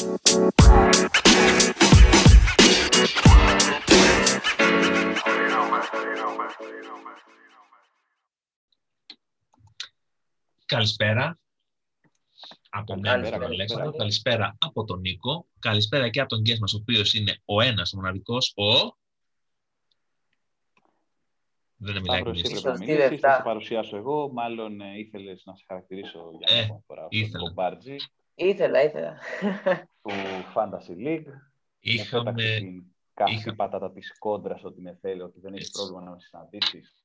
Καλησπέρα από μένα τον Αλέξανδρο. Καλησπέρα από τον Νίκο. Καλησπέρα και από τον guest μας, ο οποίος είναι ο ένας, ο μοναδικός, ο... Δεν είναι μιλάει κανείς. Θα σε παρουσιάσω εγώ. Μάλλον ε, ήθελες να σε χαρακτηρίσω για μια ε, φορά. Ήθελα. Μπάρτζι. Ήθελα, ήθελα. Του Fantasy League. Είχαμε... Κάθε είχα... πατάτα της κόντρας ότι με θέλει, ότι δεν έχει πρόβλημα να με συναντήσεις.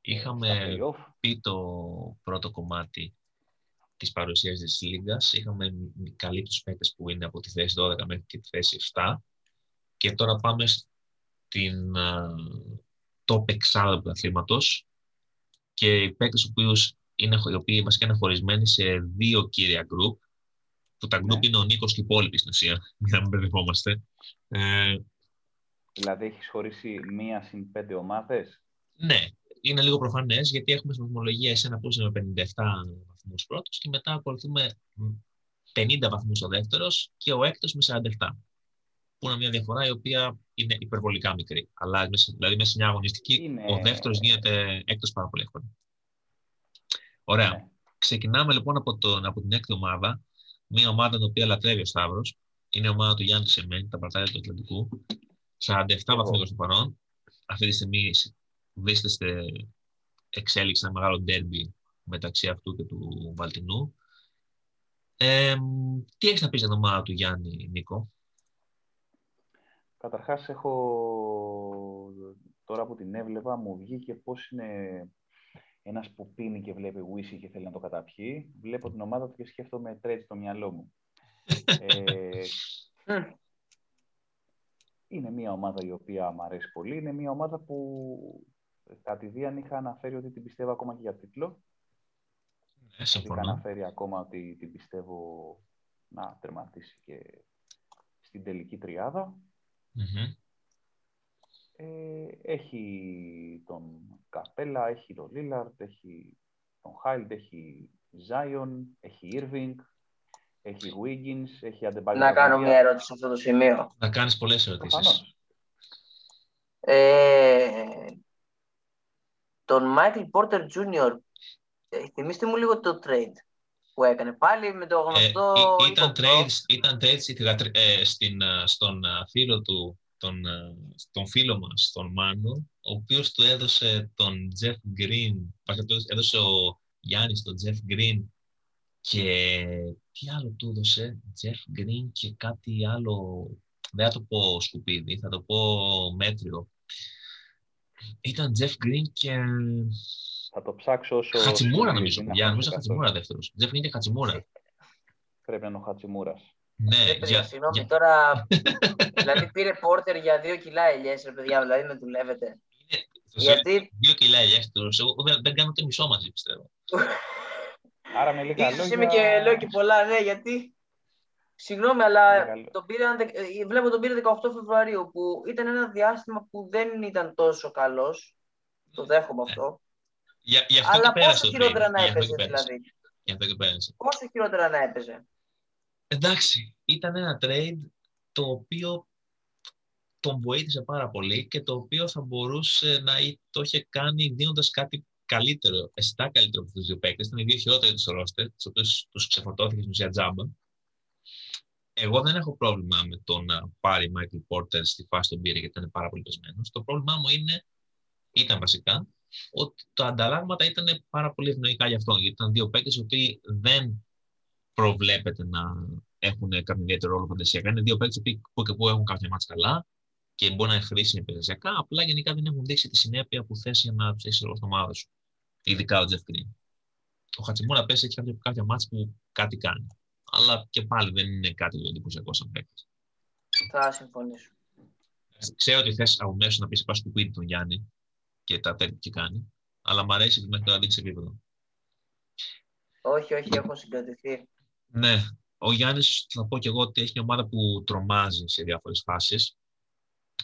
Είχαμε πει το πρώτο κομμάτι της παρουσίας της Λίγκας. Είχαμε καλύπτει τους παίκτες που είναι από τη θέση 12 μέχρι και τη θέση 7. Και τώρα πάμε στην uh, top εξάδα του αθλήματος. Και οι παίκτες είναι, οι οποίοι βασικά είναι χωρισμένοι σε δύο κύρια γκρουπ. Που τα γκρουπ ναι. είναι ο Νίκος και οι υπόλοιποι στην ουσία, για να μην μπερδευόμαστε. Ε, δηλαδή, έχεις χωρίσει μία συν πέντε ομάδες; Ναι, είναι λίγο προφανές γιατί έχουμε στην βαθμολογία εσένα που είσαι με 57 βαθμούς πρώτος και μετά ακολουθούμε 50 βαθμούς ο δεύτερος και ο έκτος με 47. Που είναι μια διαφορά η οποία είναι υπερβολικά μικρή. Αλλά δηλαδή μέσα σε μια αγωνιστική είναι... ο δεύτερος γίνεται έκτος πάρα πολύ εύκολα. Ωραία. Ναι. Ξεκινάμε λοιπόν από, τον, από την έκτη ομάδα. Μια ομάδα την οποία λατρεύει ο Σταύρος. Είναι η ομάδα του Γιάννη Σεμένη, τα παρτάρια του Ατλαντικού. 47 βαθμού στο παρόν. Αυτή τη στιγμή βρίσκεται εξέλιξη ένα μεγάλο ντέρμπι μεταξύ αυτού και του Βαλτινού. Ε, τι έχεις να πεις για την ομάδα του Γιάννη, Νίκο; Καταρχάς, έχω τώρα που την έβλεπα, μου βγήκε πώς είναι ένας που πίνει και βλέπει whisky και θέλει να το καταπιεί. Βλέπω την ομάδα του και σκέφτομαι τρέτσι στο μυαλό μου. ε, είναι μια ομάδα η οποία μου αρέσει πολύ. Είναι μια ομάδα που κατηδίαν είχα αναφέρει ότι την πιστεύω ακόμα και για τίτλο. Ναι, Είχα αναφέρει ακόμα ότι την πιστεύω να τερματίσει και στην τελική Ε, έχει τον Καπέλα, έχει τον Λίλαρτ, έχει τον Χάιλντ, έχει Ζάιον, έχει Ήρβινγκ, έχει Wiggins, έχει Αντεμπάγιο. Να κάνω μια ερώτηση σε αυτό το σημείο. Να κάνεις πολλές ερωτήσεις. Ε, τον Michael Porter Jr. Ε, θυμίστε μου λίγο το trade που έκανε πάλι με το ε, γνωστό... Ε, ήταν trade, ήταν trade ε, στην, στον φίλο του, τον, τον φίλο μας, τον Μάνο, ο οποίος του έδωσε τον Jeff Green, έδωσε ο Γιάννης τον Jeff Green και τι άλλο του έδωσε, Jeff Green και κάτι άλλο, δεν θα το πω σκουπίδι, θα το πω μέτριο. Ήταν Jeff Green και. Θα το ψάξω όσο. Χατσιμούρα νομίζω. Για νομίζω Χατσιμούρα δεύτερος. Jeff Green και Χατσιμούρα. Πρέπει να είναι ο Χατσιμούρας. Ναι, για, συγγνώμη, για... τώρα. δηλαδή πήρε πόρτερ για δύο κιλά ελιές, ρε παιδιά, δηλαδή με δουλεύετε. Γιατί... Δύο κιλά ελιές, εγώ δεν, δεν κάνω ούτε μισό μαζί, πιστεύω. Άρα με λίγα λόγια... Είμαι και λέω και πολλά, ναι, γιατί Συγγνώμη, αλλά τον πήρε, ε, βλέπω τον πήρε 18 Φεβρουαρίου, που ήταν ένα διάστημα που δεν ήταν τόσο καλός. Το δέχομαι αυτό. Για, για αυτό αλλά πόσο χειρότερα να έπαιζε, δηλαδή; Για αυτό και πέρασε. Πόσο χειρότερα να έπαιζε; Εντάξει, ήταν ένα trade το οποίο τον βοήθησε πάρα πολύ και το οποίο θα μπορούσε να το είχε κάνει δίνοντας κάτι καλύτερο, αισθητά καλύτερο από τους δύο παίκτες. Ήταν οι δύο χειρότεροι τους ρόστερ, τους οποίους τους ξεφορτώθηκε στην ουσία τζάμπα εγώ δεν έχω πρόβλημα με το να πάρει Michael Porter στη φάση των πήρε γιατί ήταν πάρα πολύ πεσμένος. Το πρόβλημά μου είναι, ήταν βασικά, ότι τα ανταλλάγματα ήταν πάρα πολύ ευνοϊκά για αυτόν. Γιατί ήταν δύο παίκτες οι οποίοι δεν προβλέπεται να έχουν κάποιο ιδιαίτερο ρόλο φαντασιακά. Είναι δύο παίκτες που και που έχουν κάποια μάτια καλά και μπορεί να είναι χρήσιμοι επιχειρησιακά. Απλά γενικά δεν έχουν δείξει τη συνέπεια που θες για να του έχει ρόλο στην ομάδα σου. Ειδικά ο Τζεφ Green. Ο Χατσιμούρα πέσει έχει κάποια, κάποια μάτια που κάτι κάνει αλλά και πάλι δεν είναι κάτι το εντυπωσιακό σαν παίκτη. Θα συμφωνήσω. Ξέρω ότι θες από μέσω να πεις πας του τον Γιάννη και τα τέτοια και κάνει, αλλά μου αρέσει μέχρι τώρα δείξει επίπεδο. Όχι, όχι, έχω συγκρατηθεί. Ναι, ο Γιάννης θα πω και εγώ ότι έχει μια ομάδα που τρομάζει σε διάφορες φάσεις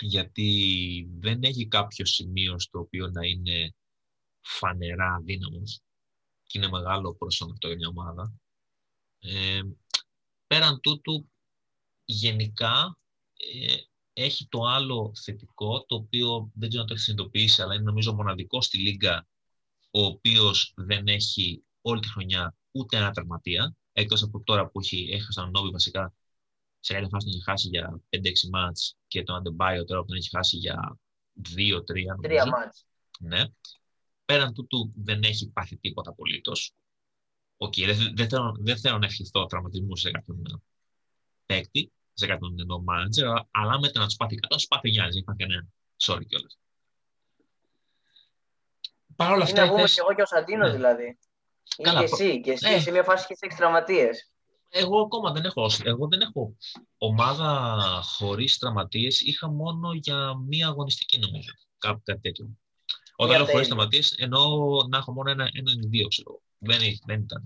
γιατί δεν έχει κάποιο σημείο στο οποίο να είναι φανερά δύναμος και είναι μεγάλο πρόσωπο αυτό για μια ομάδα. Ε, πέραν τούτου, γενικά, ε, έχει το άλλο θετικό, το οποίο δεν ξέρω αν το έχεις συνειδητοποιήσει, αλλά είναι νομίζω μοναδικό στη Λίγκα, ο οποίος δεν έχει όλη τη χρονιά ούτε ένα τερματία, εκτός από τώρα που έχει, έχασαν ο Νόβι βασικά σε κάποια φάση τον έχει χάσει για 5-6 μάτς και τον Αντεμπάιο τώρα που τον έχει χάσει για 2-3 Τρία μάτς. Ναι. Πέραν τούτου δεν έχει πάθει τίποτα απολύτως. Οκ, okay, δεν, δεν, θέλω, δεν θέλω να ευχηθώ τραυματισμούς σε κάποιον παίκτη, σε κάποιον εννοώ manager, αλλά με το να τους πάθει κάτι, τους πάθει Γιάννης, δεν υπάρχει κανένα. Sorry κιόλας. Παρ' όλα αυτά. Είναι εγώ και εγώ και ο Σαντίνος ναι. δηλαδή. Καλά, και εσύ, και εσύ ε. σε μια φάση και έχεις τραυματίε. Εγώ ακόμα δεν έχω, εγώ δεν έχω ομάδα χωρίς τραυματίες. Είχα μόνο για μία αγωνιστική νομίζω. Κάπου κάτι τέτοιο. Όταν λέω χωρίς τραυματίες, εννοώ να έχω μόνο ένα, ένα ή δύο, ξέρω. Δεν, δεν ήταν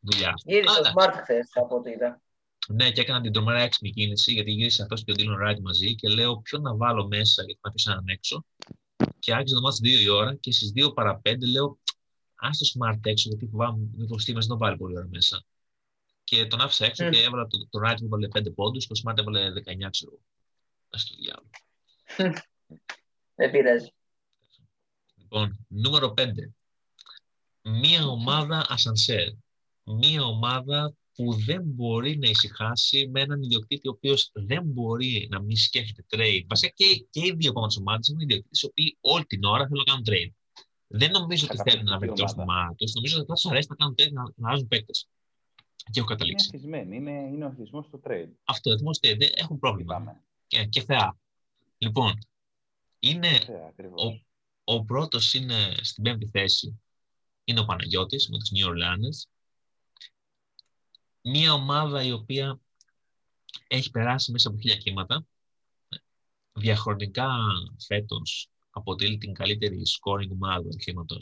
δουλειά. Γύρισες ο Smart χθες, από ό,τι είδα. Ναι, και έκανα την τρομερά έξυπνη κίνηση, γιατί γύρισε αυτός και ο Dylan Wright μαζί και λέω ποιο να βάλω μέσα, γιατί με αφήσει έναν έξω. Και άρχισε να μάθει δύο η ώρα και στις 2 παρα 5 λέω, ας το smart έξω, γιατί φοβάμαι με το στήμα δεν το βάλει πολύ ώρα μέσα και τον άφησα έξω και έβαλα το, το Wright που έβαλε 5 πόντους, το Smart έβαλε 19, ξέρω. Ας το διάλογο. Δεν πειράζει. Λοιπόν, νούμερο 5. Μία ομάδα ασανσέρ. Μία ομάδα που δεν μπορεί να ησυχάσει με έναν ιδιοκτήτη ο οποίος δεν μπορεί να μην σκέφτεται trade. Βασικά και, και οι δύο από τι ομάδε έχουν ιδιοκτήτες οι οποίοι όλη την ώρα θέλουν να κάνουν trade. Δεν νομίζω ότι θέλουν να βελτιώσουν το ομάδα του. Νομίζω ότι θα του αρέσει να κάνουν trade να, να αλλάζουν παίκτες. Και έχω καταλήξει. Είναι αθισμένοι, είναι, είναι ο αθισμό στο trade. Αυτό, ο αθισμό δεν έχουν πρόβλημα. Και, και θεά. Λοιπόν, είναι ο, ο πρώτος είναι στην πέμπτη θέση είναι ο Παναγιώτης με τους New Orleans. Μία ομάδα η οποία έχει περάσει μέσα από χίλια κύματα. Διαχρονικά φέτος αποτελεί την καλύτερη scoring ομάδα του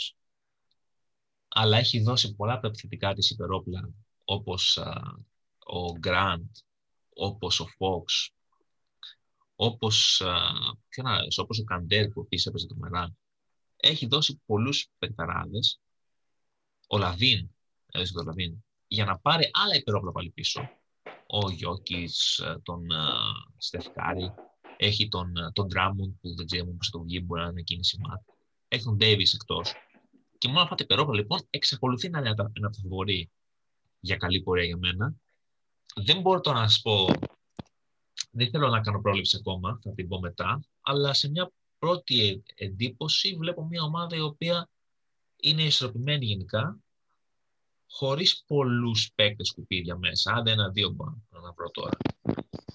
Αλλά έχει δώσει πολλά από τα επιθετικά της υπερόπλα όπως ο Γκραντ, όπως ο Φόξ, όπως, ποιον άλλος, όπως ο Καντέρ που επίσης έπαιζε το Μεράν, έχει δώσει πολλούς παικταράδες, ο Λαβίν, έδωσε το Λαβίν, για να πάρει άλλα υπερόπλα πάλι πίσω. Ο Γιώκης, τον Στεφκάρη, έχει τον, τον Drummond που δεν ξέρουμε πώς θα το βγει, μπορεί να είναι κίνηση μάτ. Έχει τον Davis εκτός. Και μόνο αυτά τα υπερόπλα λοιπόν εξακολουθεί να είναι ένα, ένα για καλή πορεία για μένα. Δεν μπορώ τώρα να σας πω, δεν θέλω να κάνω πρόληψη ακόμα, θα την πω μετά, αλλά σε μια πρώτη εντύπωση βλέπω μια ομάδα η οποία είναι ισορροπημένη γενικά, χωρίς πολλούς παίκτες σκουπίδια μέσα. Άντε ένα-δύο μπορώ να βρω τώρα.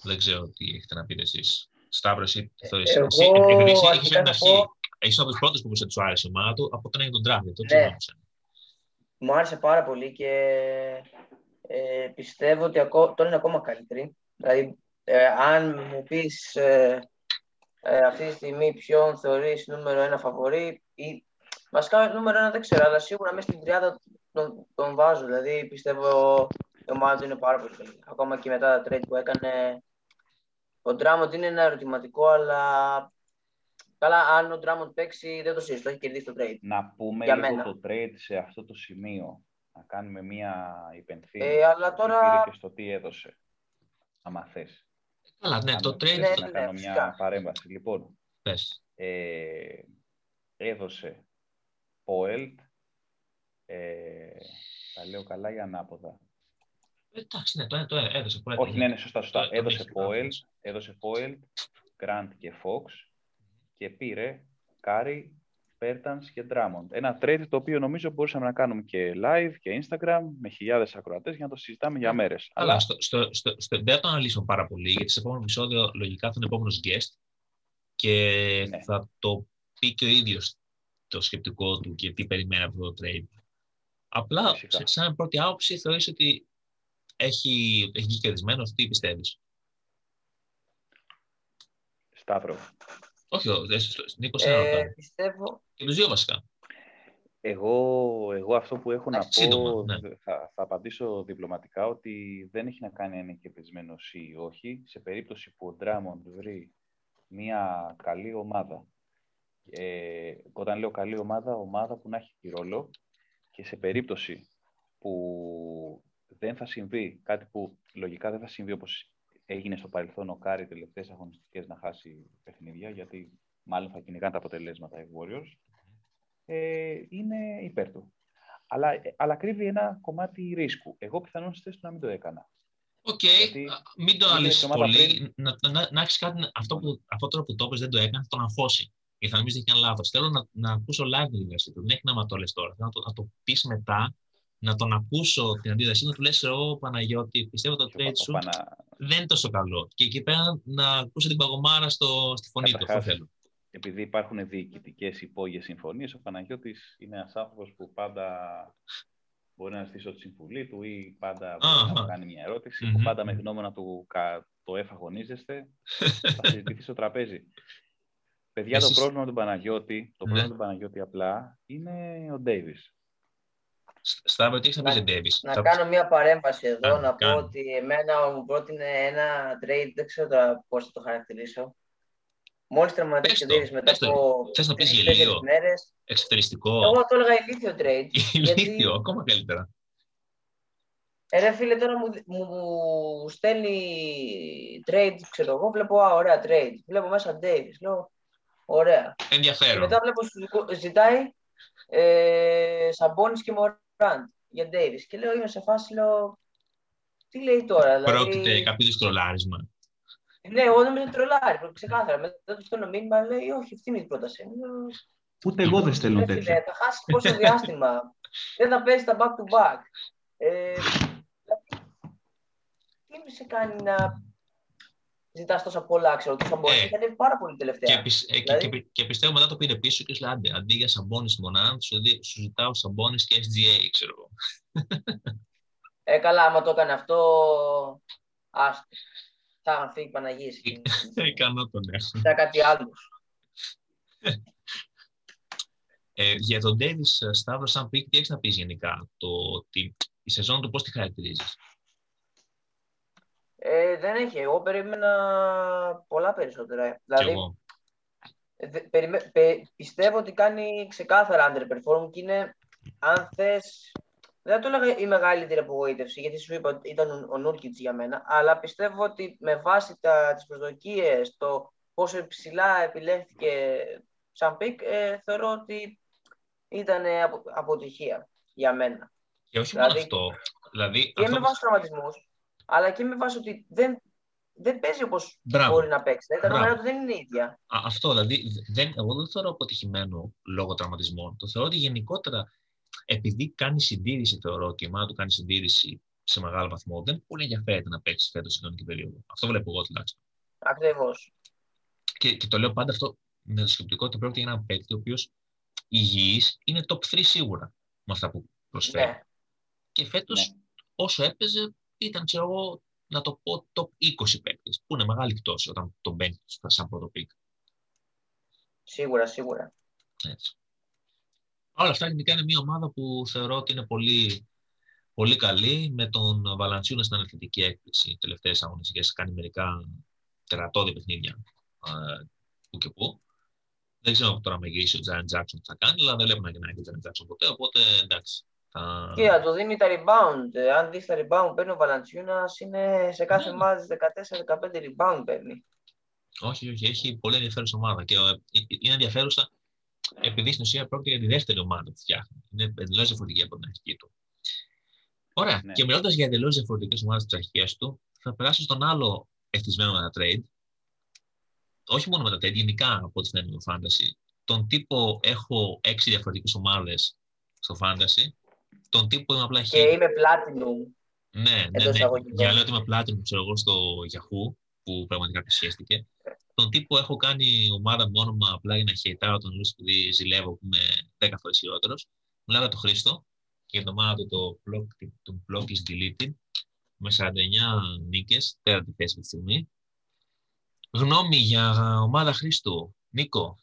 Δεν ξέρω τι έχετε να πείτε εσείς. Σταύρος, εσύ θεωρείς. Εγώ, επειδή εσύ έχεις την αρχή, είσαι από τους πρώτους που τους άρεσε η ομάδα του, από όταν έγινε τον draft. Ναι. Μου άρεσε πάρα πολύ και ε, πιστεύω ότι ακό... τώρα είναι ακόμα καλύτερη. Δηλαδή, ε, αν μου πεις ε, ε, αυτή τη στιγμή ποιον θεωρείς νούμερο ένα φαβορή, ή... βασικά νούμερο ένα δεν ξέρω, αλλά σίγουρα μέσα στην τριάδα τον, τον βάζω. Δηλαδή, πιστεύω η ομάδα του είναι πάρα πολύ καλή. Ακόμα και μετά τα trade που έκανε. Ο Ντράμοντ είναι ένα ερωτηματικό, αλλά Καλά, αν ο Ντράμοντ παίξει, δεν το συζητώ, έχει κερδίσει το trade. Να πούμε Για λίγο το trade σε αυτό το σημείο να κάνουμε μία υπενθύμηση. Ε, αλλά τώρα... Πήρε και στο τι έδωσε, άμα θες. Καλά, ναι, το trade... Ναι, να κάνω μια παρέμβαση. Λοιπόν, ε, έδωσε Poelt, ε, τα λέω καλά ή ανάποδα; Εντάξει, ναι, το, το έδωσε. Poeltl, Όχι, ναι, ναι, σωστά, σωστά. έδωσε Poeltl, έδωσε Poeltl, Grant και Fox και πήρε Κάρι, Πέρτανς και Drummond. Ένα trade το οποίο νομίζω μπορούσαμε να κάνουμε και live και Instagram με χιλιάδες ακροατές για να το συζητάμε για μέρες. Αλλά στο, στο, στο, στο, δεν θα το αναλύσω πάρα πολύ, γιατί σε επόμενο επεισόδιο λογικά θα είναι επόμενος guest και ναι. θα το πει και ο ίδιος το σκεπτικό του και τι περιμένει από το trade. Απλά, σε, σαν πρώτη άποψη, θεωρείς ότι έχει, έχει βγει κερδισμένος, τι πιστεύεις; Σταύρο, όχι, Νίκος, ε, πιστεύω... Και τους δύο βασικά. Εγώ, εγώ αυτό που έχω να πω, ναι. θα, θα απαντήσω διπλωματικά, ότι δεν έχει να κάνει αν είναι κερδισμένος ή όχι. Σε περίπτωση που ο Ντράμοντ βρει μια καλή ομάδα, ε, όταν λέω καλή ομάδα, ομάδα που να έχει τη ρόλο, και σε περίπτωση που δεν θα συμβεί κάτι που λογικά δεν θα συμβεί όπως έγινε στο παρελθόν ο Κάρι τελευταίες αγωνιστικές να χάσει παιχνίδια, γιατί μάλλον θα κυνηγάνε τα αποτελέσματα οι Warriors, ε, είναι υπέρ του. Αλλά, ε, αλλά κρύβει ένα κομμάτι ρίσκου. Εγώ πιθανόν στη θέση του να μην το έκανα. Ok, okay. μην το αναλύσεις πολύ. Πριν... Να, να, να έχεις κάτι, αυτό, που, αυτό τώρα που το δεν το έκανε, τον αγχώσει. Γιατί θα νομίζεις ότι έχει λάθος. Θέλω να, να ακούσω live την αντίδρασή του. Δεν έχει να το λες τώρα. Θέλω να το, να το πεις μετά, να τον ακούσω την αντίδρασή του, να του λες: Εγώ Παναγιώτη, πιστεύω το trade σου Πανα... δεν είναι τόσο καλό. Και εκεί πέρα να ακούσω την παγωμάρα στο, στη φωνή του. Αυτό θέλω επειδή υπάρχουν διοικητικές υπόγειες συμφωνίες, ο Παναγιώτης είναι ένας άνθρωπος που πάντα μπορεί να ζητήσει τη συμβουλή του ή πάντα μπορεί να κάνει μια ερωτηση που πάντα με γνώμονα του το εφαγωνίζεστε, θα συζητηθεί στο τραπέζι. Παιδιά, το πρόβλημα του Παναγιώτη, το πρόβλημα του Παναγιώτη απλά είναι ο Ντέιβις. Στάβο, τι έχεις να πεις Να κάνω μια παρέμβαση εδώ, να πω ότι εμένα μου πρότεινε ένα trade, δεν ξέρω τώρα πώς θα το χαρακτηρίσω, Μόλις τερματίσει ο μετά από. Θες να πεις γελίο. Εξωτεριστικό. Εγώ το έλεγα ηλίθιο trade. ηλίθιο, ακόμα καλύτερα. Ε, ρε φίλε, τώρα μου, μου, μου στέλνει trade, ξέρω εγώ, βλέπω, α, ωραία trade. Βλέπω μέσα Davis, λέω, ωραία. Ενδιαφέρον. Και μετά βλέπω, ζητάει ε, Σαμπόνις και Μοράντ για Davis. Και λέω, είμαι σε φάση, λέω, τι λέει τώρα. Δηλαδή... Πρόκειται κάποιο τρολάρισμα. Ναι, εγώ δεν με τρολάρει, ξεκάθαρα. Μετά του στέλνω μήνυμα, λέει, όχι, αυτή είναι η πρόταση. Ούτε εγώ δεν στέλνω τέτοια. Θα χάσεις πόσο διάστημα. δεν θα παίζεις τα back to back. Ε, τι με σε κάνει να ζητάς τόσα πολλά, ξέρω, τόσα μπορεί. Ε, Έχει πάρα πολύ τελευταία. Και, πι, ε, δηλαδή... και, και, πιστεύω μετά το πήρε πίσω και σου λέει, άντε, αντί για σαμπόνι μονάδε, σου, σου ζητάω σαμπόνι και SGA, ξέρω εγώ. Ε, καλά, άμα το έκανε αυτό, άστο θα είχαν φύγει Παναγίες. Ικανό τον έχω. Θα κάτι άλλο. Ε, για τον Ντέβις ε, Σταύρο, σαν pick, τι έχεις να πεις γενικά, το, τη, η σεζόν του πώς τη χαρακτηρίζεις; Ε, δεν έχει. Εγώ περίμενα πολλά περισσότερα. Δηλαδή, εγώ. Περιμέ, πε, πιστεύω ότι κάνει ξεκάθαρα underperform και είναι, αν θες, δεν το έλεγα η μεγαλύτερη απογοήτευση, γιατί σου είπα ότι ήταν ο Νούρκιτς για μένα, αλλά πιστεύω ότι με βάση τα, τις προσδοκίες, το πόσο υψηλά επιλέχθηκε σαν pick, ε, θεωρώ ότι ήταν απο, αποτυχία για μένα. Και όχι δηλαδή, μόνο αυτό. Δηλαδή, και αυτό... με βάση τραυματισμούς, αλλά και με βάση ότι δεν, δεν παίζει όπως μπορεί να παίξει. Τα δεδομένα του δεν είναι ίδια. Α, αυτό δηλαδή, δεν, εγώ δεν το θεωρώ αποτυχημένο λόγω τραυματισμών. Το θεωρώ ότι γενικότερα επειδή κάνει συντήρηση, θεωρώ, και η ομάδα του κάνει συντήρηση σε μεγάλο βαθμό, δεν πολύ ενδιαφέρεται να παίξει φέτος στην κανονική περίοδο. Αυτό βλέπω εγώ τουλάχιστον. Ακριβώς. Και, και το λέω πάντα αυτό με το σκεπτικό ότι πρόκειται για έναν παίκτη ο οποίος υγιής είναι top 3 σίγουρα με αυτά που προσφέρει. Ναι. Και φέτος, ναι. όσο έπαιζε, ήταν, ξέρω εγώ, να το πω top 20 παίκτες, που είναι μεγάλη πτώση όταν τον παίρνεις σαν πρώτο pick. Σίγουρα, σίγουρα. Έτσι. Όλα αυτά γενικά είναι μια ομάδα που θεωρώ ότι είναι πολύ, πολύ καλή. Με τον Βαλανσιούνα στην αναλυτική έκπληξη τελευταίες αγωνιστικές. Κάνει μερικά τερατώδη παιχνίδια που και που. Δεν ξέρω τώρα με γυρίσει ο Τζάιν Τζάξον τι θα κάνει, αλλά δεν βλέπουμε να γυρνάει και ο Τζάιν Τζάξον ποτέ. Οπότε εντάξει. Θα... Κοίτα, το δίνει τα rebound. Αν δεις τα rebound παίρνει ο Βαλαντσιούνα, είναι σε κάθε ναι. μάζι 14-15 rebound παίρνει. Όχι, όχι, έχει πολύ ενδιαφέρουσα ομάδα και ε, είναι ενδιαφέρουσα επειδή στην ουσία πρόκειται για τη δεύτερη ομάδα που φτιάχνει. Είναι εντελώς διαφορετική από την αρχική του. Ωραία. Ναι. Και μιλώντας για εντελώς διαφορετικές ομάδες της αρχή του, θα περάσω στον άλλο ευτυχισμένο με τα trade. Όχι μόνο με τα trade, γενικά από ό,τι φαίνεται το fantasy. Τον τύπο έχω έξι διαφορετικές ομάδες στο fantasy. Τον τύπο είμαι απλά Και είμαι platinum. Ναι, ναι, ναι. Για λέω ότι είμαι platinum, ξέρω εγώ, στο Yahoo, που πραγματικά πλησιάστηκε τον τύπο έχω κάνει ομάδα με όνομα απλά για να χαιρετάω τον Λούση επειδή ζηλεύω που είμαι 10 φορές χειρότερος. Μιλάω για τον Χρήστο και την ομάδα του το blog, το blog is deleted με 49 νίκες, τέταρτη θέση αυτή τη στιγμή. Γνώμη για ομάδα Χρήστου, Νίκο.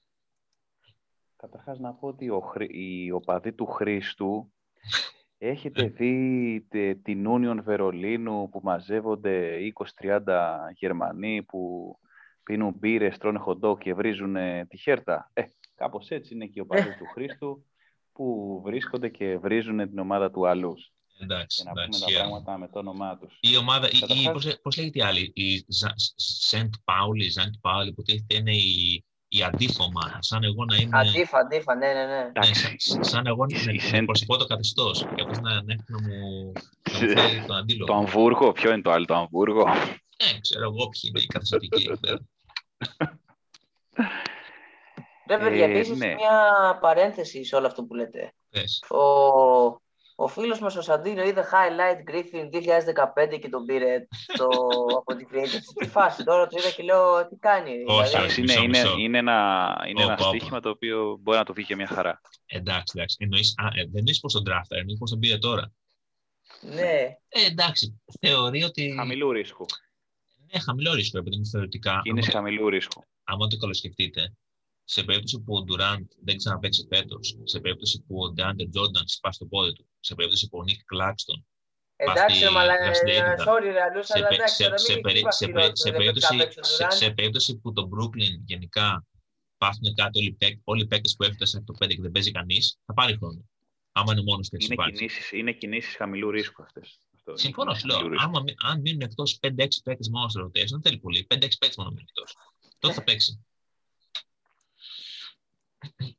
Καταρχάς να πω ότι ο, οι οπαδοί του Χρήστου έχετε δει την Union Βερολίνου που μαζεύονται 20-30 Γερμανοί που πίνουν μπύρες, τρώνε χοντό και βρίζουν τη χέρτα; Ε, κάπως έτσι είναι και ο παδί του Χρήστου που βρίσκονται και βρίζουν την ομάδα του αλλού. Εντάξει, και να πούμε εντάξει, τα χαίρομαι. πράγματα με το όνομά τους. Η ομάδα, η, η, Καταρχάς- πώς, πώς λέγεται η άλλη, η Σεντ Πάουλη, Ζαντ Πάουλη, που τίθεται είναι η, η αντίφα ομάδα. Σαν εγώ να είμαι, Αντίφα, αντίφα, ναι, ναι, ναι. ναι, Εντάξει, σαν, σαν εγώ η- να, η να Saint- προσωπώ το καθεστώς και αυτός να, να έρθει να μου, να μου φέρει τον αντίλογο. το Αμβούργο, ποιο είναι το άλλο το Αμβούργο; Ναι, ξέρω εγώ ποιοι είναι οι καθεστωτικοί. εκεί πέρα. Ρε παιδιά, Ε, επίσης ναι. μια παρένθεση σε όλο αυτό που λέτε. Πες. Ο, ο φίλος μας ο Σαντίνο είδε highlight Griffin 2015 και τον πήρε το, από την Creative. Τι φάση τώρα, το είδα και λέω τι κάνει. Όχι, δηλαδή, Εντάξει, μισό, είναι, είναι, μισό. είναι ένα, είναι ένα Όπα, όπα. στοίχημα το οποίο μπορεί να το βγει και μια χαρά. Εντάξει, εντάξει. Εννοείς, α, ε, δεν εννοείς πως τον draft, εννοείς πως τον πήρε τώρα. ναι, Ε, εντάξει, θεωρεί ότι... Χαμηλού ρίσκου. Ναι, χαμηλό ρίσκο, επειδή είναι θεωρητικά. Κίνηση άμα- χαμηλού ρίσκου. άμα το καλοσκεφτείτε, σε περίπτωση που ο Ντουράντ δεν ξαναπαίξει φέτος, σε περίπτωση που ο Ντεάντερ Τζόρνταν σπάσει το πόδι του, σε περίπτωση που ο Νίκ Κλάξτον. εντάξει, στη ρε, μαλά, ε, Γαστρίτιδα. sorry, ρε, αλλιώς, Σε, αλλά πε- εντάξει, σε, τώρα σε, μην περί- είπα σε, χειρότερο, περί- σε δεν περίπτωση, πρέπει να παίξει ο σε, Durant. σε περίπτωση που το Brooklyn γενικά πάθουν κάτω όλοι οι παίκ- όλοι οι παίκτες που έφτασαν από το 5 και δεν παίζει κανείς, θα πάρει χρόνο. Άμα είναι μόνος του Είναι κινήσεις, είναι κινήσεις χαμηλού ρίσκου αυτές. Αυτό, είναι Συμφωνώ, κινήσεις σου λέω. χαμηλού ρίσκου. Άμα, μη- αν μείνουν εκτός 5-6 παίκτες μόνο στο rotation, δεν θέλει πολύ. 5-6 παίκτες μόνο μείνουν εκτός. Τότε θα παίξει.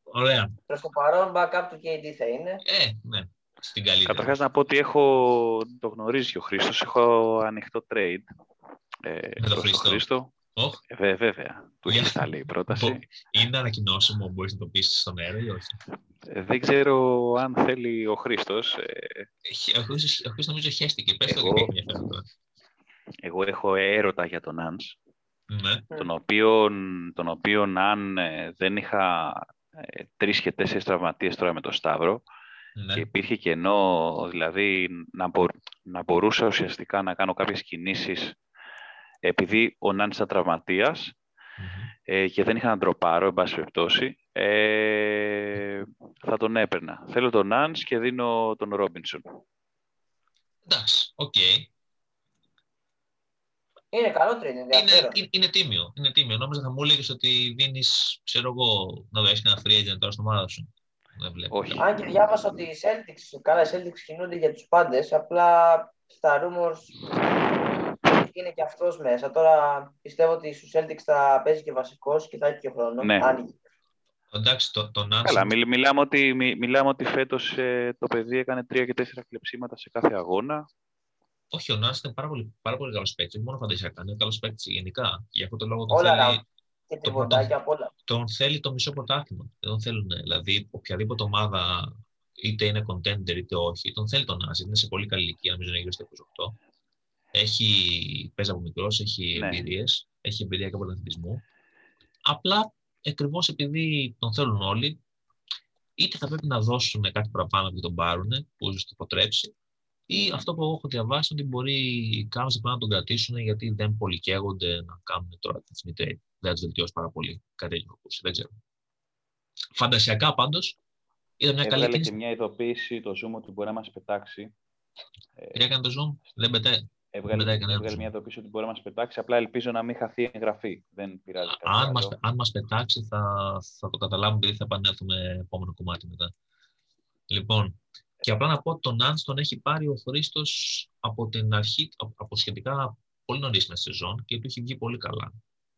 Ωραία. Προς το παρόν, backup του KD θα είναι. Ε, ναι. Στην καλύτερη. Καταρχάς να πω ότι έχω, το γνωρίζει και ο Χρήστος, έχω ανοιχτό trade. Ε, Με τον προς Χρήστο. Χρήστο. Οχ, Ε, βέ- βέβαια, του Για- έχει σταλεί η πρόταση. μπο- είναι ανακοινώσιμο, μπορείς να το πεις στον αέρα ή όχι; Ε, δεν ξέρω αν θέλει ο Χρήστος. Ε, Χ- Ο Χρήστος ο Χρήστος νομίζω χέστηκε. Πες το Εγώ- και έχει ενδιαφέρον τώρα. εγώ έχω έρωτα για τον Άνς, Ναι. τον οποίον, τον οποίον αν ε, δεν είχα ε, τρεις και τέσσερις τραυματίες τώρα με τον Σταύρο ναι. και υπήρχε κενό, δηλαδή να, μπο, να μπορούσα ουσιαστικά να κάνω κάποιες κινήσεις επειδή ο Nunn ήταν τραυματίας Μμμ. ε, και δεν είχα να ντροπάρω, εν πάση περιπτώσει, ε, θα τον έπαιρνα. Θέλω τον Nunn και δίνω τον Ρόμπινσον. Εντάξει, οκ. Είναι καλό trade, Είναι, ενδιαφέρον. είναι, είναι τίμιο. Είναι τίμιο. Νόμιζα θα μου έλεγες ότι δίνεις, ξέρω εγώ, να δώσει ένα free agent τώρα στην ομάδα σου. Δεν βλέπω. Όχι. Αν και διάβασα ότι οι Celtics, καλά, οι Celtics κινούνται για τους πάντες, απλά στα rumors είναι και αυτός μέσα. Τώρα πιστεύω ότι στους Celtics θα παίζει και βασικός και θα έχει και χρόνο. Ναι. Άνοιγε. Εντάξει, το, το Nance- Καλά, μιλ- μιλάμε ότι, μι- μιλάμε ότι φέτος ε, το παιδί έκανε τρία και τέσσερα κλεψίματα σε κάθε αγώνα. Όχι, ο Νάνς είναι πάρα πολύ, πάρα πολύ καλός παίκτης. Όχι μόνο φαντασιακά, είναι καλός παίκτης γενικά. Γι' αυτό το λόγο τον Όλα θέλει, round. Και τριβοντάκια απ' όλα. τον θέλει το μισό πρωτάθλημα. Δεν τον θέλουν. Δηλαδή, οποιαδήποτε ομάδα, είτε είναι contender είτε όχι, τον θέλει τον Νάνς. Είναι σε πολύ καλή ηλικία, νομίζω είναι γύρω στα 28. Έχει, παίζει από μικρός, έχει Ναι. εμπειρίες, έχει εμπειρία και από τον αθλητισμό. Απλά ακριβώς επειδή τον θέλουν όλοι, είτε θα πρέπει να δώσουν κάτι παραπάνω και τον πάρουν, που ίσως το αποτρέψει, ή αυτό που εγώ έχω διαβάσει ότι μπορεί κάποιοι να τον κρατήσουν γιατί δεν πολυκαίγονται να κάνουν τώρα τη Smith Trade. Δεν θα τους βελτιώσει πάρα πολύ. Κάτι τέτοιο έχω ακούσει. Δεν ξέρω. Φαντασιακά πάντως, ήταν μια καλή Έβγαλε και κίνηση. μια ειδοποίηση το Zoom ότι μπορεί να μας πετάξει. Ε, Τι έκανε το Zoom, δεν πετάει. έβγαλε, πετάει κανένας έβγαλε Zoom. μια ειδοποίηση ότι μπορεί να μας πετάξει. Απλά ελπίζω να μην χαθεί η εγγραφή. Δεν πειράζει κάτι Αν άλλο. μας, αν μας πετάξει θα, θα το καταλάβουμε επειδή θα επανέλθουμε επόμενο κομμάτι μετά. Λοιπόν, και απλά να πω ότι τον Νάντς τον έχει πάρει ο Χρήστος από την αρχή, από- από σχετικά πολύ νωρίς μέσα στη σεζόν και του έχει βγει πολύ καλά.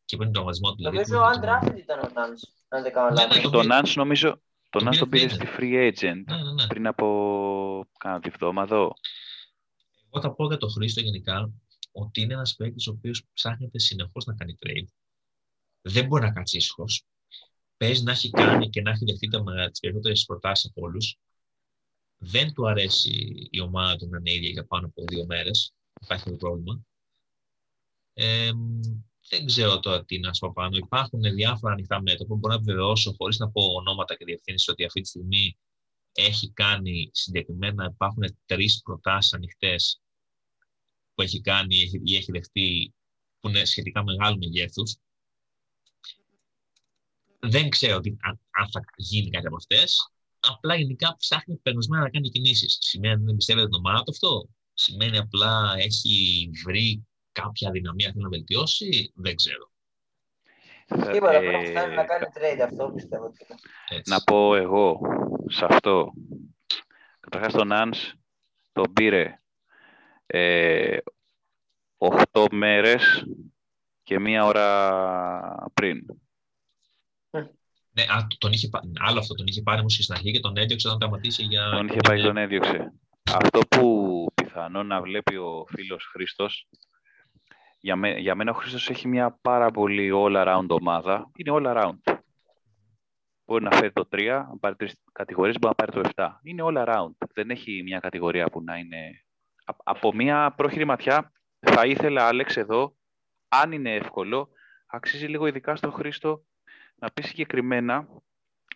Και πριν τον τραυματισμό του. δηλαδή, Νομίζω που- ο undrafted ήταν ο Nance, αν δεν κάνω Ναι, λάθος. ναι, τον Τον πήρε- Nance νομίζω τον τον Nance τον πήρε πήρε free στη free agent Ναι, ναι, ναι. πριν από κάνα τη βδομάδα. Εγώ θα πω για τον Χρήστο γενικά ότι είναι ένας παίκτης ο οποίος ψάχνεται συνεχώς να κάνει trade. Δεν μπορεί να κάτσει ήσυχος. Παίζει να έχει κάνει και να έχει δεχτεί τι περισσότερε προτάσεις από όλους. Δεν του αρέσει η ομάδα του να είναι ίδια για πάνω από δύο μέρες. Υπάρχει αυτό το πρόβλημα. Ε, δεν ξέρω τώρα τι να σου πω πάνω. Υπάρχουν διάφορα ανοιχτά μέτωπα που μπορώ να επιβεβαιώσω χωρίς να πω ονόματα και διευθύνσεις ότι αυτή τη στιγμή έχει κάνει συγκεκριμένα, υπάρχουν τρεις προτάσεις ανοιχτές που έχει κάνει έχει- ή έχει δεχτεί που είναι σχετικά μεγάλου μεγέθους. Δεν ξέρω τι, αν, αν θα γίνει κάτι από αυτές. Απλά γενικά ψάχνει περνασμένα να κάνει κινήσεις. Σημαίνει ότι δεν εμπιστεύεται την ομάδα του αυτό; Σημαίνει απλά έχει βρει κάποια δυναμία θέλει να βελτιώσει; Δεν ξέρω. Τίποτα, Ε, πρέπει να φτάνει να κάνει trade αυτό, πιστεύω. ότι είναι. Έτσι. να πω εγώ σε αυτό. Καταρχάς τον Nance τον πήρε ε, 8 μέρες και μία ώρα πριν. Ναι, α, τον είχε, άλλο αυτό, τον είχε πάρει όμως στην αρχή και τον έδιωξε όταν τραυματίσει για... Τον είχε πάει και τον έδιωξε. Αυτό που πιθανόν να βλέπει ο φίλος Χρήστος, για, με, για μένα ο Χρήστος έχει μια πάρα πολύ all-around ομάδα. Είναι all-around. Μπορεί να φέρει το 3, να πάρει τρεις κατηγορίες, μπορεί να πάρει το 7. Είναι all-around. Δεν έχει μια κατηγορία που να είναι... Από μια πρόχειρη ματιά θα ήθελα, Άλεξ, εδώ, αν είναι εύκολο, αξίζει λίγο ειδικά στον Χρήστο να πεις συγκεκριμένα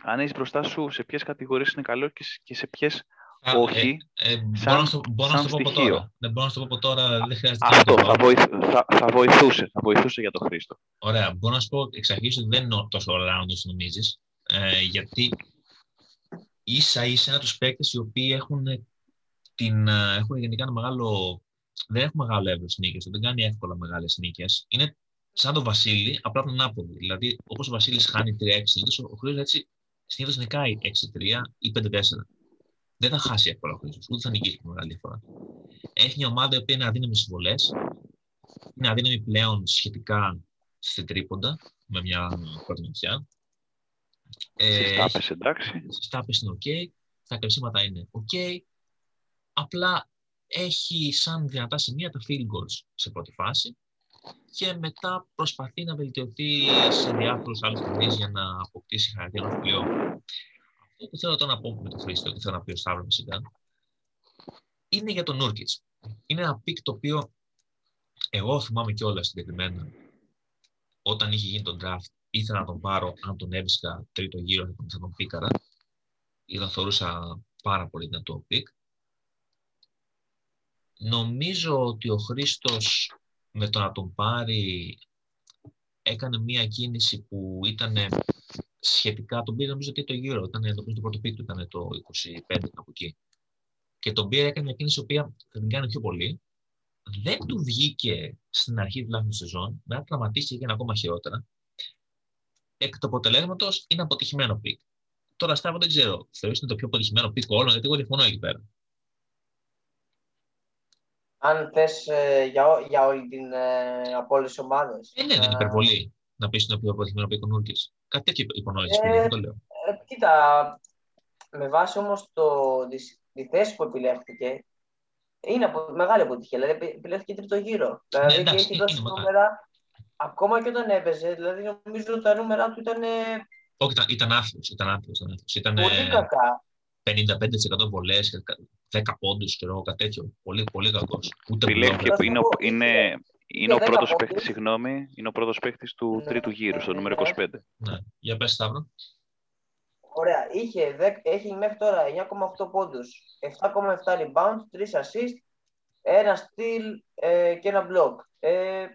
αν έχεις μπροστά σου σε ποιες κατηγορίες είναι καλό και σε ποιες όχι. Ε, ε, μπορώ, να, μπορώ να το πω από τώρα. Δεν μπορώ να το πω από τώρα, δεν χρειάζεται Αυτό θα, βοηθ, θα, θα, βοηθούσε, θα βοηθούσε για τον Χρήστο. Ωραία. Μπορώ να σου πω εξ αρχής ότι δεν είναι τόσο all-round όσο νομίζεις. Ε, γιατί ίσα ίσα τους παίκτες οι οποίοι έχουν, την, ε, έχουν γενικά ένα μεγάλο. Δεν έχουν μεγάλο εύρο νίκες, δεν κάνει εύκολα μεγάλες νίκες. Είναι σαν τον Βασίλη, απλά τον άποδο. Δηλαδή, όπως ο Βασίλης χάνει 3-6 συνήθως, ο Χρήστος έτσι συνήθως νικάει 6-3 ή 5-4. Δεν θα χάσει εύκολα ο Χρήστος, ούτε θα νικήσει με μεγάλη διαφορά. Έχει μια ομάδα η οποία είναι αδύναμη στις βολές, είναι αδύναμη πλέον σχετικά στη τρίποντα, με μια πρώτη ματιά. Ε, Στις τάπες, εντάξει. Στις τάπες είναι OK. Τα κρεσίματα είναι OK. Απλά έχει σαν δυνατά σημεία τα field goals σε πρώτη φάση και μετά προσπαθεί να βελτιωθεί σε διάφορους άλλους τομείς για να αποκτήσει χαρακτήρα πλέον. Αυτό που θέλω τώρα να πω με τον Χρήστο και θέλω να πει ο Σταύρος φυσικά είναι για τον Νούρκιτς. Είναι ένα pick το οποίο εγώ θυμάμαι κιόλας συγκεκριμένα όταν είχε γίνει το draft ήθελα να τον πάρω αν τον έβρισκα τρίτο γύρο θα τον πίκαρα ή θα θεωρούσα πάρα πολύ δυνατό pick. Νομίζω ότι ο Χρήστος με το να τον πάρει έκανε μια κίνηση που ήταν σχετικά, τον πήρε νομίζω και το γύρο, ήταν νομίζω το πρώτο pick του ήταν το 25 από εκεί. Και τον πήρε, έκανε μια κίνηση η οποία θα την κάνει πιο πολύ. Δεν του βγήκε στην αρχή τουλάχιστον σεζόν, μετά τραυματίστηκε και ακόμα χειρότερα. Εκ του αποτελέσματος είναι αποτυχημένο pick. Τώρα, Σταύρο, δεν ξέρω. Θεωρείς είναι το πιο αποτυχημένο pick όλων, γιατί εγώ διαφωνώ εκεί πέρα αν θες ε, για, για όλη την, ε, από όλες τις ομάδες. Ε, ναι, δεν είναι υπερβολή να πεις το πιο αποτυχημένο από Νούρκης. Κάτι τέτοιο υπονόηση, ε, το λέω. Ε, κοίτα, με βάση όμως το, τη, τη θέση που επιλέχθηκε, είναι από, μεγάλη αποτυχία. Δηλαδή, επιλέχθηκε τρίτο γύρο. Δηλαδή, ναι, εντάξει, και έχει δώσει νούμερα, ακόμα και όταν έπαιζε. Δηλαδή, νομίζω ότι τα νούμερα του ήταν. Όχι, ήταν, ήταν άθλος, ήταν άθλος, ήταν Ήταν, πολύ κακά. 55% βολές, 10 πόντους και κάτι τέτοιο. Πολύ, πολύ κακός. Επιλέχθηκε που είναι, είναι, είναι ο πρώτος παίκτη, συγγνώμη, είναι ο πρώτος παίκτη του ναι, τρίτου γύρου, στο νούμερο 25. Ναι. Για πες, Σταύρο. Ωραία. Είχε, έχει μέχρι τώρα 9,8 πόντους, 7,7 rebound, 3 assist, ένα steal ε, και ένα block. Ε,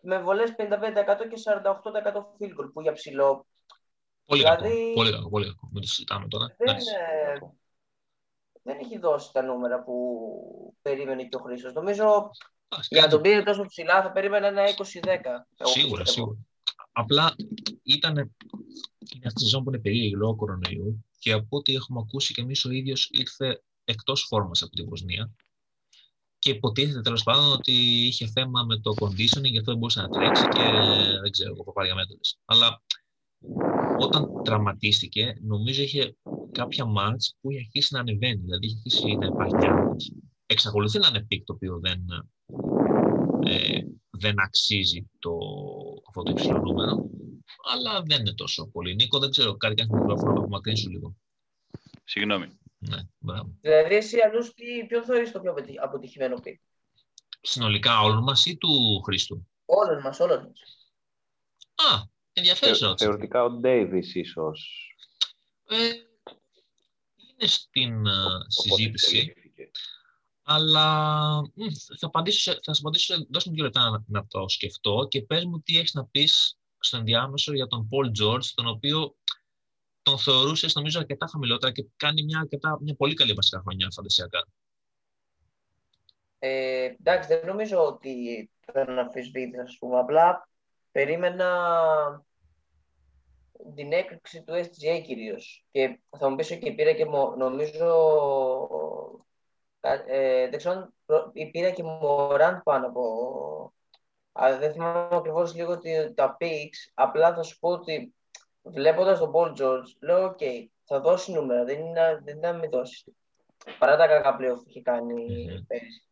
με βολές 55% και 48% field goal, που για ψηλό Πολύ δηλαδή, κακό, πολύ κακό, πολύ κακό. Μην το συζητάμε τώρα. Δεν, ε, δεν έχει δώσει τα νούμερα που περίμενε και ο Χρήστος. Νομίζω για να τον πήρε τόσο ψηλά θα περίμενε ένα 20-10. Σίγουρα, σίγουρα. Απλά ήταν είναι αυτή η σεζόν που είναι περίεργη λόγω κορονοϊού και από ό,τι έχουμε ακούσει και εμείς ο ίδιος ήρθε εκτός φόρμας από τη Βοσνία. Και υποτίθεται τέλος πάντων ότι είχε θέμα με το conditioning, γι' αυτό δεν μπορούσε να τρέξει και δεν ξέρω εγώ, παπάρια μέντολες. Αλλά όταν τραυματίστηκε, νομίζω είχε κάποια ματς που είχε αρχίσει να ανεβαίνει, δηλαδή είχε αρχίσει να υπάρχει διάθεση. Εξακολουθεί να είναι pick το οποίο δεν, ε, δεν αξίζει το, αυτό το υψηλό νούμερο, αλλά δεν είναι τόσο πολύ. Νίκο, δεν ξέρω, κάτι κάνεις μικρόφωνο να απομακρύνσου λίγο. Συγγνώμη. Ναι, μπράβο. Δηλαδή, εσύ αλλού ποιον θεωρείς το πιο αποτυχημένο pick; Συνολικά όλων μας ή του Χρήστου; Όλων μας, όλων μας. Α, Ενδιαφέρουσα Θεωρητικά ο Ντέιβις ίσως. Ε, είναι στην uh, συζήτηση. Αλλά θα, απαντήσω, θα σας απαντήσω, δώσ' μου δύο λεπτά να, να, το σκεφτώ και πες μου τι έχεις να πεις στο ενδιάμεσο για τον Πολ Τζόρτζ, τον οποίο τον θεωρούσες νομίζω αρκετά χαμηλότερα και κάνει μια, αρκετά, μια πολύ καλή βασικά χρονιά φαντασιακά. Ε, εντάξει, δεν νομίζω ότι δεν αμφισβήτησα, ας πούμε. Απλά περίμενα την έκρηξη του SGA κυρίως. Και θα μου πεις και πήρα και νομίζω Ε, δεν ξέρω αν πήρα και Μωράν πάνω από... Αλλά δεν θυμάμαι ακριβώς λίγο ότι τα picks. Απλά θα σου πω ότι βλέποντας τον Paul George, λέω: OK, θα δώσει νούμερα. Δεν είναι, δεν είναι να μην δώσει. Παρά τα κακά πλέον που έχει κάνει mm-hmm. πέρυσι.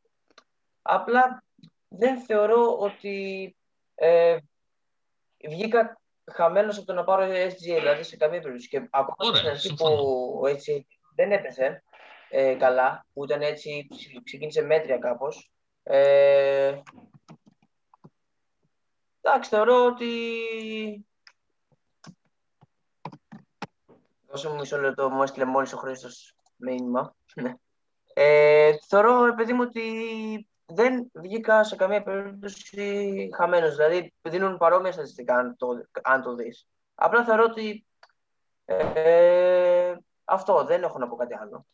Απλά δεν θεωρώ ότι ε, βγήκα χαμένος από το να πάρω SGA, δηλαδή σε καμία περίπτωση. Και ακόμα στην αρχή που ο SGA δεν έπεσε ε, καλά, που ήταν έτσι, ξεκίνησε μέτρια κάπως. Ε, εντάξει, θεωρώ ότι. Δώσε μου μισό λεπτό, μου έστειλε μόλις ο Χρήστος μήνυμα. Ναι. Ε, θεωρώ, παιδί μου, ότι δεν βγήκα σε καμία περίπτωση χαμένος. Δηλαδή, δίνουν παρόμοια στατιστικά, αν το, αν το δεις. Απλά θεωρώ ότι ε, αυτό δεν έχω να πω κάτι άλλο.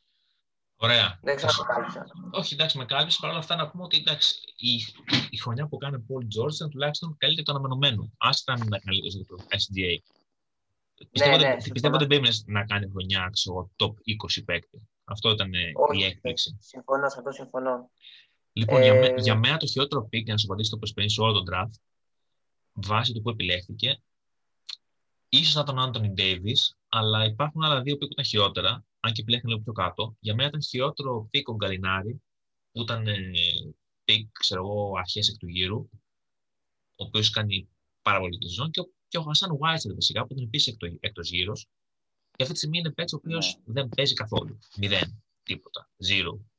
Ωραία. Δεν ξέρω κάλυψα. Όχι, εντάξει, με κάλυψες. Παρ' όλα αυτά να πούμε ότι εντάξει, η, η χρονιά που κάνει ο Paul George ήταν τουλάχιστον καλύτερη το αναμενωμένο. Άστα να είναι καλύτερο για το SGA. Πιστεύω, ναι, ναι, πιστεύω ότι δεν να κάνει χρονιά ξέρω, top 20 παίκτη. Αυτό ήταν Όχι, η έκπληξη. Συμφωνώ, σε αυτό συμφωνώ. Λοιπόν, ε... για, για μένα το χειρότερο pick, για να σου απαντήσω το πριν σε όλο τον draft, βάσει του που επιλέχθηκε, ίσως να ήταν ο Άντωνι Ντέιβι, αλλά υπάρχουν άλλα δύο που ήταν χειρότερα, αν και επιλέχθηκαν λίγο πιο κάτω. Για μένα ήταν χειρότερο pick ο Γκαλινάρη, που ήταν ε, pick, ξέρω εγώ, αρχές εκ του γύρου, ο οποίος κάνει πάρα πολύ τη ζώνη, και, ο, και ο Χασάν Βάιτσερ φυσικά, που ήταν επίσης εκτό γύρους. Και αυτή τη στιγμή είναι παίκτης ο οποίος ναι. δεν παίζει καθόλου. Μηδέn. Τίποτα. Zero.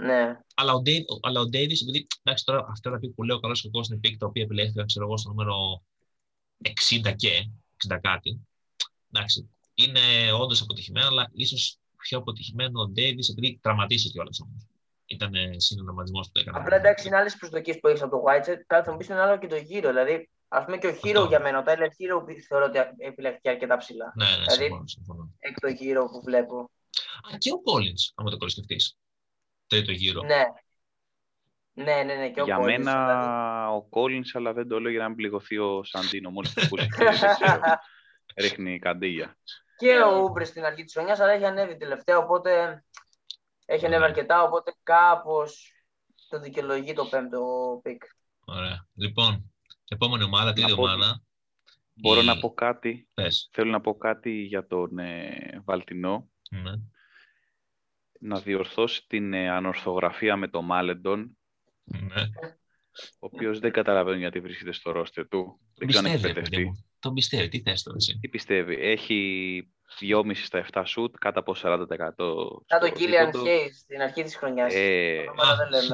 Ναι. Αλλά ο, Dave, αλλά ο Davis, επειδή εντάξει, τώρα αυτά τα που λέω καλώς και στην pick τα οποία επιλέχθηκαν ξέρω εγώ στο νούμερο 60 και 60 κάτι. Εντάξει, είναι όντως αποτυχημένο, αλλά ίσως πιο αποτυχημένο ο Davis επειδή τραυματίστηκε κιόλας όμως. Ήταν συνονομασμό που το έκανε. Απλά εντάξει, είναι άλλες προσδοκίες που έχεις από το White. Κάτι θα μου πεις είναι άλλο και το γύρο. Δηλαδή, ας πούμε και ο Hero για μένα, ο Tyler Hero θεωρώ ότι επιλέχθηκε αρκετά ψηλά. Ναι, ναι, δηλαδή, συμφωνώ, συμφωνώ. Εκ το γύρο που βλέπω. Α, και ο Collins, άμα το κοροσκεφτεί τρίτο γύρο. Ναι. Ναι, ναι, ναι. Και ο για Collins, μένα δηλαδή. ο Collins, αλλά δεν το λέω για να μην πληγωθεί ο Σαντίνο. Μόλις το ακούσει, ρίχνει καντήλια. Και ο Ούμπρες στην αρχή της χρονιάς, αλλά έχει ανέβει τελευταία, οπότε έχει ανέβει αρκετά, οπότε κάπως το δικαιολογεί το πέμπτο pick. Ωραία. Λοιπόν, επόμενη ομάδα, τρίτη ομάδα. Μπορώ η... να πω κάτι. Πες. Θέλω να πω κάτι για τον ε, Βαλτινό. Ναι να διορθώσει την ε, ανορθογραφία με το Μαλεντόν, ναι. ο οποίος δεν καταλαβαίνει γιατί βρίσκεται στο ρόστερ του. Δεν ξέρω αν έχει παιδευτεί. Τον πιστεύει, τι θες τώρα εσύ; Τι πιστεύει. Έχει 2,5 στα 7 σουτ, κάτω από 40%. Σαν τον Κίλιαν Χέις στην αρχή της χρονιάς. Ε,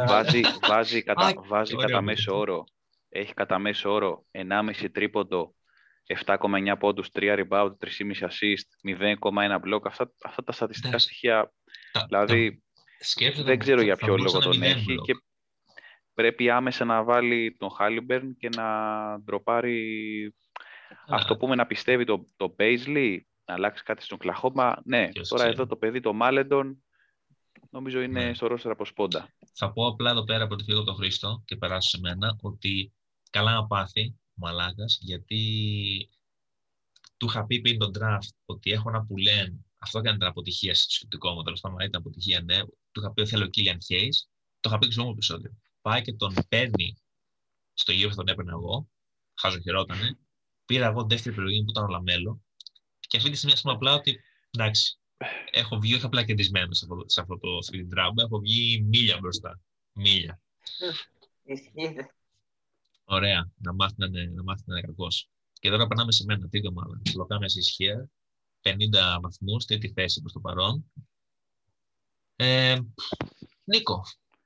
βάζει, βάζει, κατά, βάζει κατά μέσο όρο. Έχει κατά μέσο όρο 1,5 τρίποντο 7,9 πόντους, 3 rebound, 3,5 assist, 0,1 block. Αυτά, αυτά τα στατιστικά στοιχεία δηλαδή, δεν ξέρω για ποιο λόγο τον έχει και πρέπει άμεσα να βάλει τον Χάλιμπερν και να ντροπάρει αυτό πούμε να πιστεύει το, το Paisley, να αλλάξει κάτι στον Κλαχώμα. Ναι, τώρα εδώ το παιδί, το Μάλεντον, νομίζω είναι ναι. στο ρόστερ από σπόντα. Θα πω απλά εδώ πέρα από τη φύγω τον Χρήστο και περάσω σε μένα ότι καλά να πάθει ο γιατί του είχα πει πριν τον draft ότι έχω ένα που λένε αυτό έκανε την αποτυχία στο σκεπτικό μου. Τέλος πάντων, ήταν αποτυχία, ναι. Του είχα πει ότι θέλω ο Κίλιαν Χέι. Το είχα πει και στο μου επεισόδιο. Πάει και τον παίρνει στο γύρο που τον έπαιρνα εγώ. Χαζοχαιρότανε. Πήρα εγώ δεύτερη επιλογή που ήταν ο Λαμέλο. Και αυτή τη στιγμή, ας πούμε, απλά ότι εντάξει, έχω βγει όχι απλά κερδισμένος σε αυτό, σε αυτό το screen τράμπα, έχω βγει μίλια μπροστά. Μίλια. Ωραία, να μάθει να είναι, είναι κακό. Και τώρα περνάμε σε μένα, τρίτη ομάδα. Λοκάμε ισχύα 50 βαθμούς, τρίτη θέση προς το παρόν. Ε, Νίκο,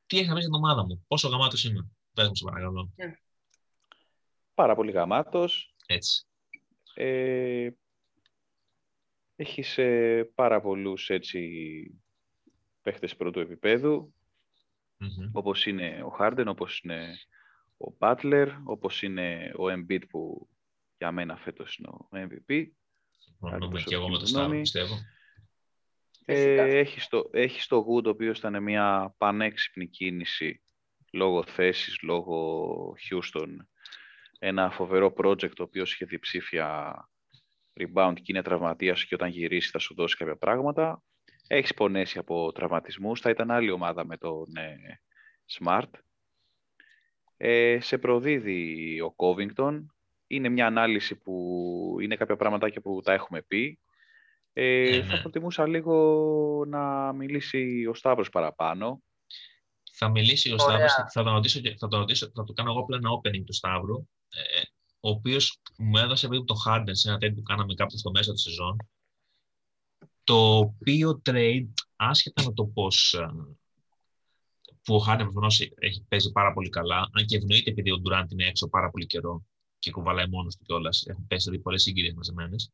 τι έχεις να πεις για την ομάδα μου, πόσο γαμάτος είμαι, πες μου σε παρακαλώ. Ε, πάρα πολύ γαμάτος. Έτσι. Ε, έχεις ε, πάρα πολλούς έτσι παίχτες πρώτου επίπεδου, mm-hmm. όπως είναι ο Χάρντεν, όπως είναι ο Μπάτλερ, όπως είναι ο Embiid που για μένα φέτος είναι ο MVP. Συμφωνούμε και εγώ με το Σταύρο, πιστεύω. Ε, έχει, το, έχει το Good, ο οποίος ήταν μια πανέξυπνη κίνηση λόγω θέσης, λόγω Houston. Ένα φοβερό project, το οποίος είχε διψήφια rebound και είναι τραυματίας και όταν γυρίσει θα σου δώσει κάποια πράγματα. έχεις πονέσει από τραυματισμούς. Θα ήταν άλλη ομάδα με τον ε, Smart. Ε, σε προδίδει ο Covington. Είναι μια ανάλυση που είναι κάποια πράγματα που τα έχουμε πει. Ε, ναι, Θα ναι. προτιμούσα λίγο να μιλήσει ο Σταύρος παραπάνω. Θα μιλήσει ο Σταύρος, θα το, ρωτήσω, θα, το ρωτήσω, θα το κάνω εγώ πλέον opening του Σταύρου, ε, ο οποίος μου έδωσε περίπου το Harden σε ένα τέτοιο που κάναμε κάπου στο μέσα της σεζόν, το οποίο trade, άσχετα με το πώς ε, που ο Harden προφανώς έχει παίζει πάρα πολύ καλά, αν και ευνοείται επειδή ο Durant είναι έξω πάρα πολύ καιρό και κουβαλάει μόνος του κιόλας. Έχουν πέσει δηλαδή πολλές συγκυρίες μαζεμένες.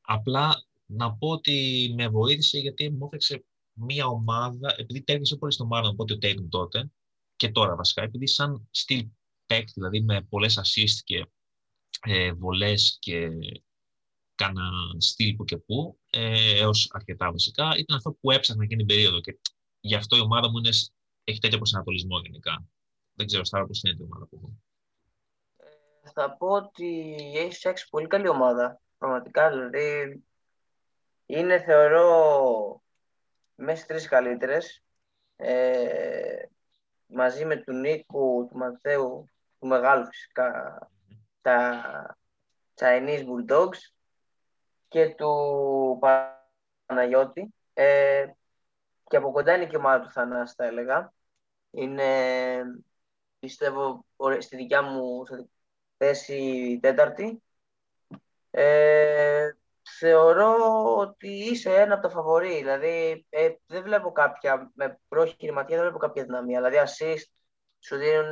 Απλά να πω ότι με βοήθησε γιατί μου έφεξε μια ομάδα, επειδή τέριασε πολύ στο μάλλον από ότι ο Tatum τότε και τώρα βασικά, επειδή σαν στυλ παίκτη, δηλαδή με πολλές assist και ε, βολές και κάνα στυλ που και που, ε, έως αρκετά βασικά, ήταν αυτό που έψαχνα εκείνη την περίοδο και γι' αυτό η ομάδα μου είναι, έχει τέτοιο προσανατολισμό γενικά. Δεν ξέρω, Στάρα, πώς είναι η ομάδα που έχω. Ε, θα πω ότι έχεις φτιάξει πολύ καλή ομάδα. Πραγματικά, δηλαδή, είναι θεωρώ μέσα στις τρεις καλύτερες. Ε, μαζί με του Νίκου, του Μαθαίου, του Μεγάλου φυσικά, τα Chinese Bulldogs και του Παναγιώτη. Ε, και από κοντά είναι και η ομάδα του Θανάση, θα έλεγα. Είναι, πιστεύω, στη δικιά μου θέση τέταρτη. Ε, θεωρώ ότι είσαι ένα από τα φαβορή. Δηλαδή, ε, δεν βλέπω κάποια, με πρόχειρη ματιά δεν βλέπω κάποια δυναμία. Δηλαδή, assist σου δίνουν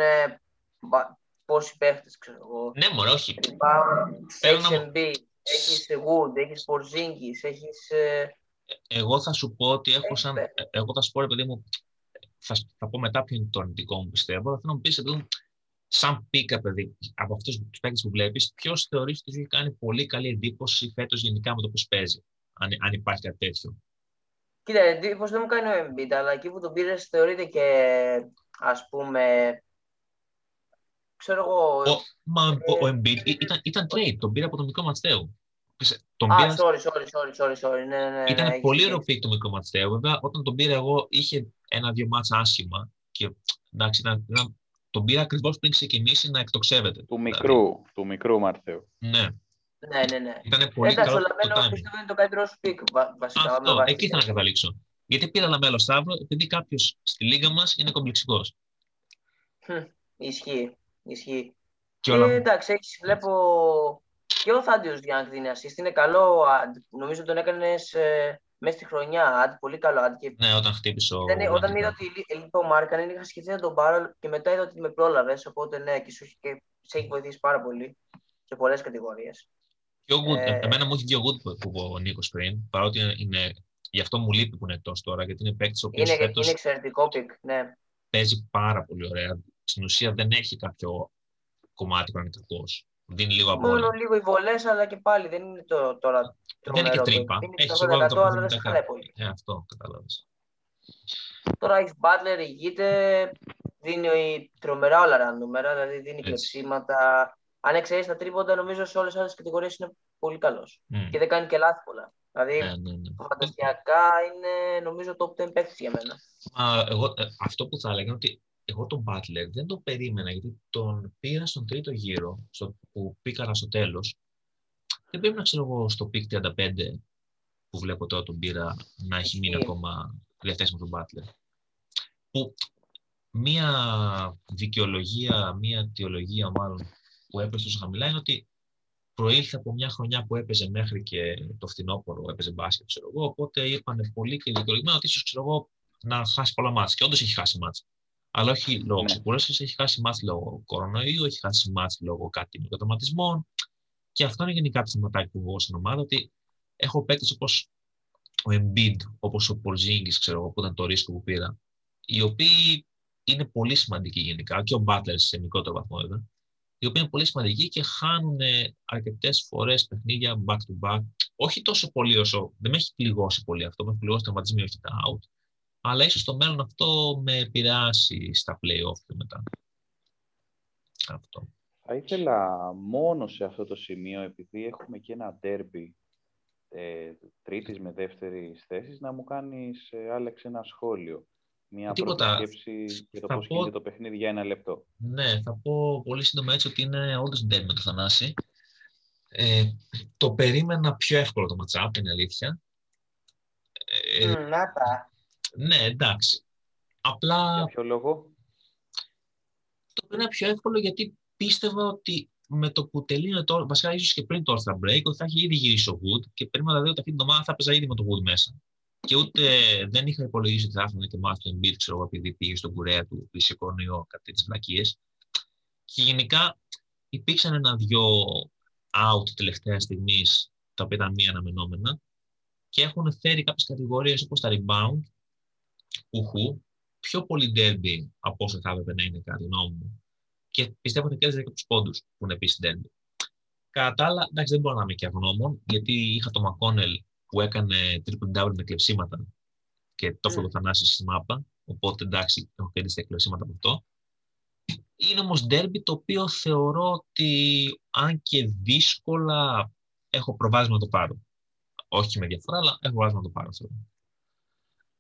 πόσοι παίχτες, ξέρω εγώ. Ναι, μωρέ, όχι. Έχεις MB, έχεις Wood, έχεις Porzingis, έχεις... Ε, εγώ θα σου πω ότι έχω σαν... Εγώ θα σου πω, επειδή μου, θα, θα πω μετά ποιο είναι το αρνητικό μου πιστεύω, θα θέλω να μου πεις εδώ, σαν πίκα, παιδί, από αυτούς τους παίκτες που βλέπεις, ποιος θεωρείς ότι έχει κάνει πολύ καλή εντύπωση φέτος γενικά με το πώς παίζει, αν, αν υπάρχει κάτι τέτοιο; Κοίτα, εντύπωση δεν μου κάνει ο Embiid, αλλά εκεί που τον πήρες θεωρείται και ας πούμε. Ξέρω εγώ. Ο, μα, ε, ο, ο Embiid ήταν, ήταν trade, τον πήρε από τον μικρό Ματστέου. Τον Α, πήρα... sorry, sorry, sorry, sorry, sorry. Ναι, ναι, ήταν ναι, πολύ ωραίο πικ το μικρό Ματστέου. Βέβαια, όταν τον πήρε εγώ, είχε ένα-δύο ματσάκια άσχημα και εντάξει, ήταν, ήταν τον πήρα ακριβώς πριν ξεκινήσει να εκτοξεύεται. Του μικρού, δηλαδή. του μικρού Μάρθεου. Ναι. Ναι, ναι, ναι. Ήταν πολύ Εντάξει, καλό το timing. πιστεύω είναι το καλύτερο σου pick, βασικά. Αυτό, εκεί ήθελα να καταλήξω. Γιατί πήρα LaMelo Σταύρο, επειδή κάποιος στη λίγκα μας είναι κομπλεξικός. Ισχύει. Ισχύει. Και όλα... Ε, εντάξει, έχεις, βλέπω και ο Θάντιος Γιάνγκ δίνει assist. Είναι καλό. Νομίζω τον έκανες ε, μέσα στη χρονιά. Άντι, πολύ καλό. Άντι, και... Ναι, όταν χτύπησε ο. Ήταν, όταν είδα ότι λείπει ο Μάρκαν, είχα σκεφτεί να τον πάρω και μετά είδα ότι με πρόλαβες. Οπότε ναι, και, σου, και σε έχει βοηθήσει πάρα πολύ σε πολλές κατηγορίες. Και ο Good, ε... Εμένα μου έχει βγει ο Good που είπε ο Νίκος πριν, παρότι είναι, γι' αυτό μου λείπει που είναι εκτός τώρα, γιατί είναι παίκτης ο οποίος. Είναι, φέτος είναι εξαιρετικό pick, ναι. Παίζει πάρα πολύ ωραία. Στην ουσία δεν έχει κάποιο κομμάτι που είναι κακό. Δίνει λίγο από Μόνο λίγο οι βολές, αλλά και πάλι δεν είναι το, τώρα δεν είναι και τρύπα. Έχεις σίγουρα το αλλά δεν σε χαλάει πολύ. Ε, αυτό κατάλαβες. Τώρα έχει Butler, ηγείται, δίνει τρομερά όλα τα νούμερα, δηλαδή δίνει κλεψίματα. Αν εξαιρέσεις τα τρίποντα, νομίζω σε όλες τις άλλες κατηγορίες είναι πολύ καλός. Mm. Και δεν κάνει και λάθη πολλά. Δηλαδή, ναι, ναι, ναι. fantasy-ακά είναι νομίζω το 10 παίκτη για μένα. Α, εγώ, ε, αυτό που θα έλεγα είναι ότι εγώ τον Butler δεν το περίμενα γιατί τον πήρα στον τρίτο γύρο στο, που πίκαρα στο τέλος δεν πρέπει να ξέρω εγώ στο pick 35 που βλέπω τώρα τον πήρα να έχει μείνει ακόμα διαθέσιμο τον Butler. Που μία δικαιολογία, μία αιτιολογία μάλλον που έπεσε τόσο χαμηλά είναι ότι προήλθε από μια χρονιά που έπαιζε μέχρι και το φθινόπωρο, έπαιζε μπάσκετ, ξέρω εγώ. Οπότε είπαν πολύ και δικαιολογημένα ότι ίσως ξέρω εγώ να χάσει πολλά μάτια. Και όντως έχει χάσει μάτια. Αλλά όχι λόγω ναι. ξεκούρασης, έχει χάσει μάτια λόγω κορονοϊού, έχει χάσει μάτια λόγω κάτι μικροτοματισμών. Και αυτό είναι γενικά το θεματάκι που εγώ στην ομάδα, ότι έχω παίκτες όπως ο Embiid, όπως ο Porzingis, ξέρω εγώ, που ήταν το ρίσκο που πήρα, οι οποίοι είναι πολύ σημαντικοί γενικά, και ο Butler σε μικρότερο βαθμό βέβαια, οι οποίοι είναι πολύ σημαντικοί και χάνουν αρκετές φορές παιχνίδια back to back. Όχι τόσο πολύ όσο. Δεν με έχει πληγώσει πολύ αυτό. Με έχει πληγώσει τραυματισμοί, όχι τα out. Αλλά ίσως στο μέλλον αυτό με επηρεάσει στα playoff και μετά. Αυτό. Θα ήθελα μόνο σε αυτό το σημείο, επειδή έχουμε και ένα derby ε, τρίτης με δεύτερης θέσης να μου κάνεις, ε, Άλεξ, ένα σχόλιο. Μια Τίποτα. πρώτη σκέψη για το Θα πώς πω- γίνεται το παιχνίδι για ένα λεπτό. Ναι, θα πω πολύ σύντομα έτσι ότι είναι όντως ντέρμπι με το Θανάση. Ε, το περίμενα πιο εύκολο το matchup, είναι αλήθεια. Ε, Μμ, Να τα. Ναι, εντάξει. Απλά Για ποιο λόγο; το περίμενα πιο εύκολο γιατί πίστευα ότι με το που τελείωνε το, βασικά ίσως και πριν το All-Star Break, ότι θα έχει ήδη γυρίσει ο Wood και περίμενα δηλαδή ότι αυτή την εβδομάδα θα παίζα ήδη με το Wood μέσα. Και ούτε δεν είχα υπολογίσει ότι θα έρθουν και μάθει το Embiid, ξέρω εγώ, επειδή πήγε στον κουρέα του, του σηκώνει κάτι τις βλακίες. Και γενικά υπήρξαν ένα-δυο out τελευταία στιγμής, τα οποία ήταν μη αναμενόμενα και έχουν φέρει κάποιες κατηγορίες όπως τα rebound, ουχού, πιο πολύ derby από όσο θα έπρεπε να είναι κατά τη γνώμη μου. Και πιστεύω ότι κέρδιζε και τους πόντους που είναι επίσης derby. Κατά τα άλλα, εντάξει, δεν μπορώ να είμαι και αγνώμων, γιατί είχα το McConnell που έκανε triple double με κλεψίματα και το έφερε Mm. το Θανάσης στη μάπα. Οπότε εντάξει, έχω κερδίσει τα κλεψίματα από αυτό. Είναι όμως derby το οποίο θεωρώ ότι αν και δύσκολα έχω προβάδισμα να το πάρω. Όχι με διαφορά, αλλά έχω προβάδισμα να το πάρω. Θεωρώ.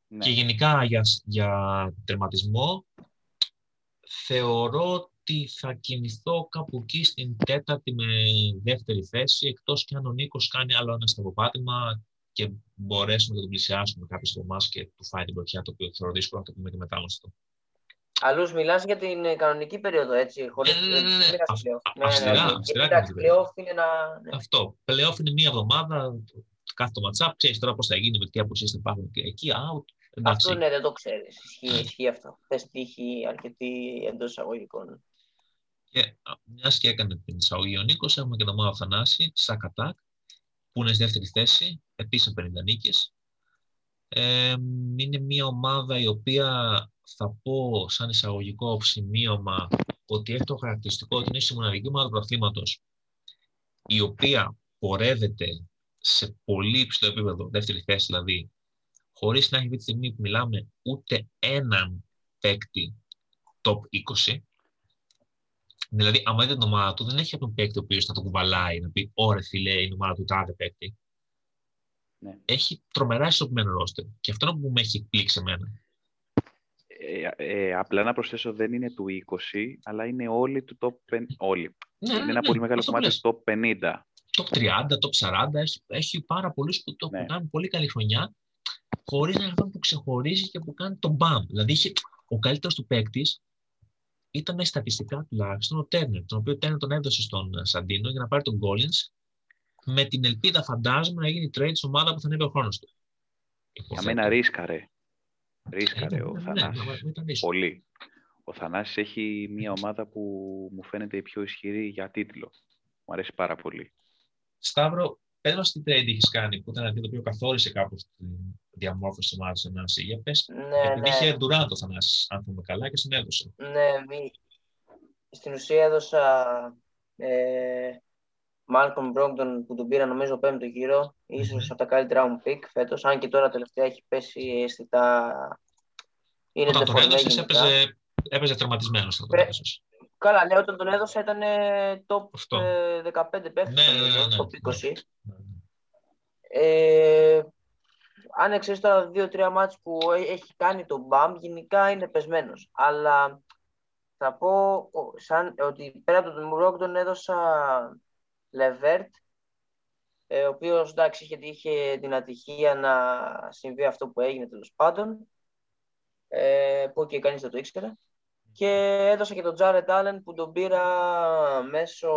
Ναι. Και γενικά για, για τερματισμό θεωρώ ότι θα κινηθώ κάπου εκεί στην τέταρτη με δεύτερη θέση, εκτός και αν ο Νίκος κάνει άλλο ένα στραβοπάτημα και μπορέσουμε να τον πλησιάσουμε κάποιος από εμάς και του φάει την πρωτιά, το οποίο θεωρώ δύσκολο να το πούμε και μετά μας αυτό. Αλλούς μιλάς για την ε, κανονική περίοδο, έτσι, χωρίς Ναι, ναι, ναι, ναι. μην μιλάς Αυ- playoff. α- Ναι, ναι, αυστηρά, ναι. αυστηρά Γιατί εντάξει, κανονική περίοδο. playoff είναι ένα... ναι. Αυτό. Πλέον είναι μία εβδομάδα, κάθε το matchup, ξέρεις τώρα πώς θα γίνει, με τι αποσίες θα υπάρχουν και εκεί, out. Εντάξει, Αυτό ναι, δεν το ξέρεις. Ισχύει, ισχύει αυτό. Θες τύχη αρκετή εντός εισαγωγικών. Και μιας και έκανε την εισαγωγή ο Νίκος, έχουμε και τον Μάο Θανάση, Σακατάκ, που είναι στη δεύτερη θέση, επίσης με 50 νίκες. Ε, είναι μια ομάδα η οποία θα πω σαν εισαγωγικό σημείωμα ότι έχει το χαρακτηριστικό ότι είναι η μοναδική ομάδα του πρωταθλήματο η οποία πορεύεται σε πολύ υψηλό επίπεδο, δεύτερη θέση δηλαδή, χωρίς να έχει αυτή τη στιγμή που μιλάμε ούτε έναν παίκτη top 20. Δηλαδή, άμα δείτε την ομάδα του, δεν έχει αυτόν τον παίκτη ο οποίος θα το κουβαλάει, να πει: Ωρε, φίλε, είναι η ομάδα του τάδε παίκτη. Ναι. Έχει τρομερά ισορροπημένο ρόστερ. Και αυτό είναι που με έχει εκπλήξει εμένα. Ε, ε, απλά να προσθέσω, δεν είναι του 20, αλλά είναι όλοι του top 50. Όλοι. Ναι, είναι ένα πολύ μεγάλο αυτό που κομμάτι λες. top 50. Top 30, top 40, έχει, έχει πάρα πολλούς που το Ναι. που κάνουν πολύ καλή χρονιά, χωρίς να είναι αυτόν που ξεχωρίζεις και που κάνει τον μπαμ. Δηλαδή, είχε, ο καλύτερος του παίκτης ήταν στατιστικά τουλάχιστον ο Τέρνερ, τον οποίο Τέρνερ τον έδωσε στον ε, Σαντίνο για να πάρει τον Collins, με την ελπίδα, φαντάζομαι, να γίνει trade στην ομάδα που θα ανέβει ο χρόνος του. Για μένα ρίσκαρε. Ρίσκαρε Ε, ο ναι, ναι, Θανάσης. ναι, ναι, ήταν δύσκολο. Πολύ. Ο Θανάσης έχει μια ομάδα που μου φαίνεται η πιο ισχυρή για τίτλο. Μου αρέσει πάρα πολύ. Σταύρο, πες μας τι trade έχεις κάνει, που ήταν αυτό το οποίο καθόρισε κάπως τη διαμόρφωση της ομάδας του Θανάση. Για πες, Ναι, επειδή ναι. είχε Ντουράντ ο Θανάσης, αν θυμάμαι καλά, και στον έδωσε. Ναι, μη... στην ουσία έδωσα ε, Malcolm Brogdon που τον πήρα νομίζω πέμπτο γύρο, ίσως Μμμ. από τα καλύτερά μου pick φέτος, αν και τώρα τελευταία έχει πέσει αισθητά... Είναι Όταν τον deformé έδωσες, γενικά. έπαιζε, έπαιζε τερματισμένος όταν τον Ε, έδωσες. Καλά, ναι, όταν τον έδωσα ήταν ε, top Αυτό. ε, 15 παίχτες, Ναι, ναι, νομίζω, ναι, ναι, top ναι. 20. Ναι, ναι. Ε, αν εξαιρείς τα δύο-τρία μάτς που έ- έχει κάνει το BAM, γενικά είναι πεσμένος. Αλλά θα πω ο- σαν, ότι πέρα από τον Μουρόκ τον έδωσα Λεβέρτ, ε, ο οποίος εντάξει είχε, είχε την ατυχία να συμβεί αυτό που έγινε τέλος πάντων, ε, που και κανείς δεν το ήξερε. Και έδωσα και τον Τζάρετ Allen που τον πήρα μέσω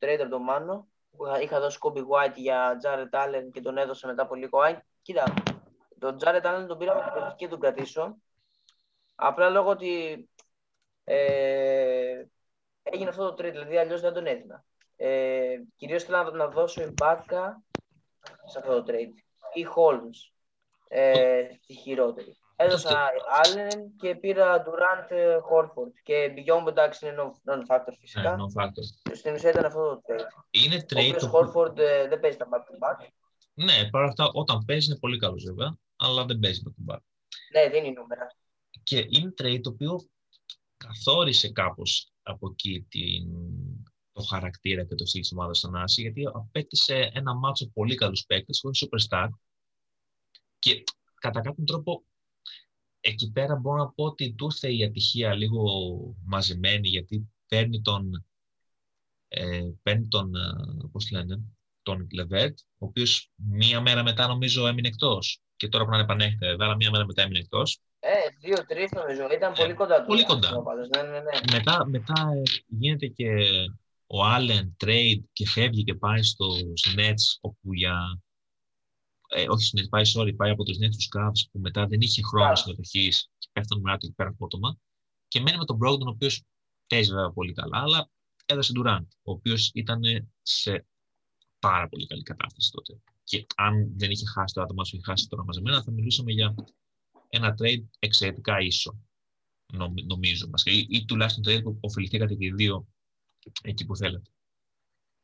trade από τον Μάνο. Που είχα- είχα δώσει Kobe White για Τζάρετ Allen και τον έδωσα μετά από λίγο. Α, Κοίτα, τον Τζάρετ Allen τον πήρα με την προοπτική να τον κρατήσω. Απλά λόγω ότι ε, έγινε αυτό το trade, δηλαδή αλλιώς δεν τον έδινα. Ε, κυρίως θέλω να, να δώσω Ιμπάκα σε αυτό το trade. Ή Holmes, ε, στη χειρότερη. Έδωσα Allen και πήρα Durant ε, Horford. Και Beyond εντάξει είναι non- non-factor Ναι, φυσικά. no factor. Στην ουσία ήταν αυτό το trade. Είναι Ο trade οποίος το που... Horford ε, δεν παίζει τα back-to-back. Ναι, παρά αυτά, όταν παίζει είναι πολύ καλός βέβαια, αλλά δεν παίζει με τον μπακ. Ναι, δίνει νούμερα. Και είναι trade το οποίο καθόρισε κάπως από εκεί την, το χαρακτήρα και το στυλ της ομάδας στον Άση, γιατί απέκτησε ένα μάτσο πολύ καλούς παίκτες, χωρίς superstar. Και κατά κάποιον τρόπο, εκεί πέρα μπορώ να πω ότι του ήρθε η ατυχία λίγο μαζεμένη, γιατί παίρνει τον, ε, παίρνει τον, ε, πώς λένε, τον Λεβέρτ, ο οποίος μία μέρα μετά νομίζω έμεινε εκτός. Και τώρα πρέπει να επανέχεται, αλλά μία μέρα μετά έμεινε εκτός. Ε, δύο-τρεις νομίζω. Ήταν πολύ κοντά του. Πολύ κοντά. Ναι, ναι, ναι. Μετά, μετά ε, γίνεται και ο Allen trade και φεύγει και πάει στο Nets όπου για... Ε, όχι στο Nets, πάει, sorry, πάει από τους Nets στους Cavs που μετά δεν είχε χρόνο Cavs. συμμετοχής και πέφτουν μετά του εκεί πέρα απότομα. Και μένει με τον Brogdon, ο οποίος παίζει βέβαια πολύ καλά, αλλά έδωσε Durant, ο οποίος ήταν σε πάρα πολύ καλή κατάσταση τότε. Και αν δεν είχε χάσει το άτομο, είχε χάσει τώρα μαζεμένα, θα μιλούσαμε για ένα trade εξαιρετικά ίσο, νομ- νομίζω μας. Ή, ή τουλάχιστον trade που ωφεληθήκατε και οι δύο εκεί που θέλετε.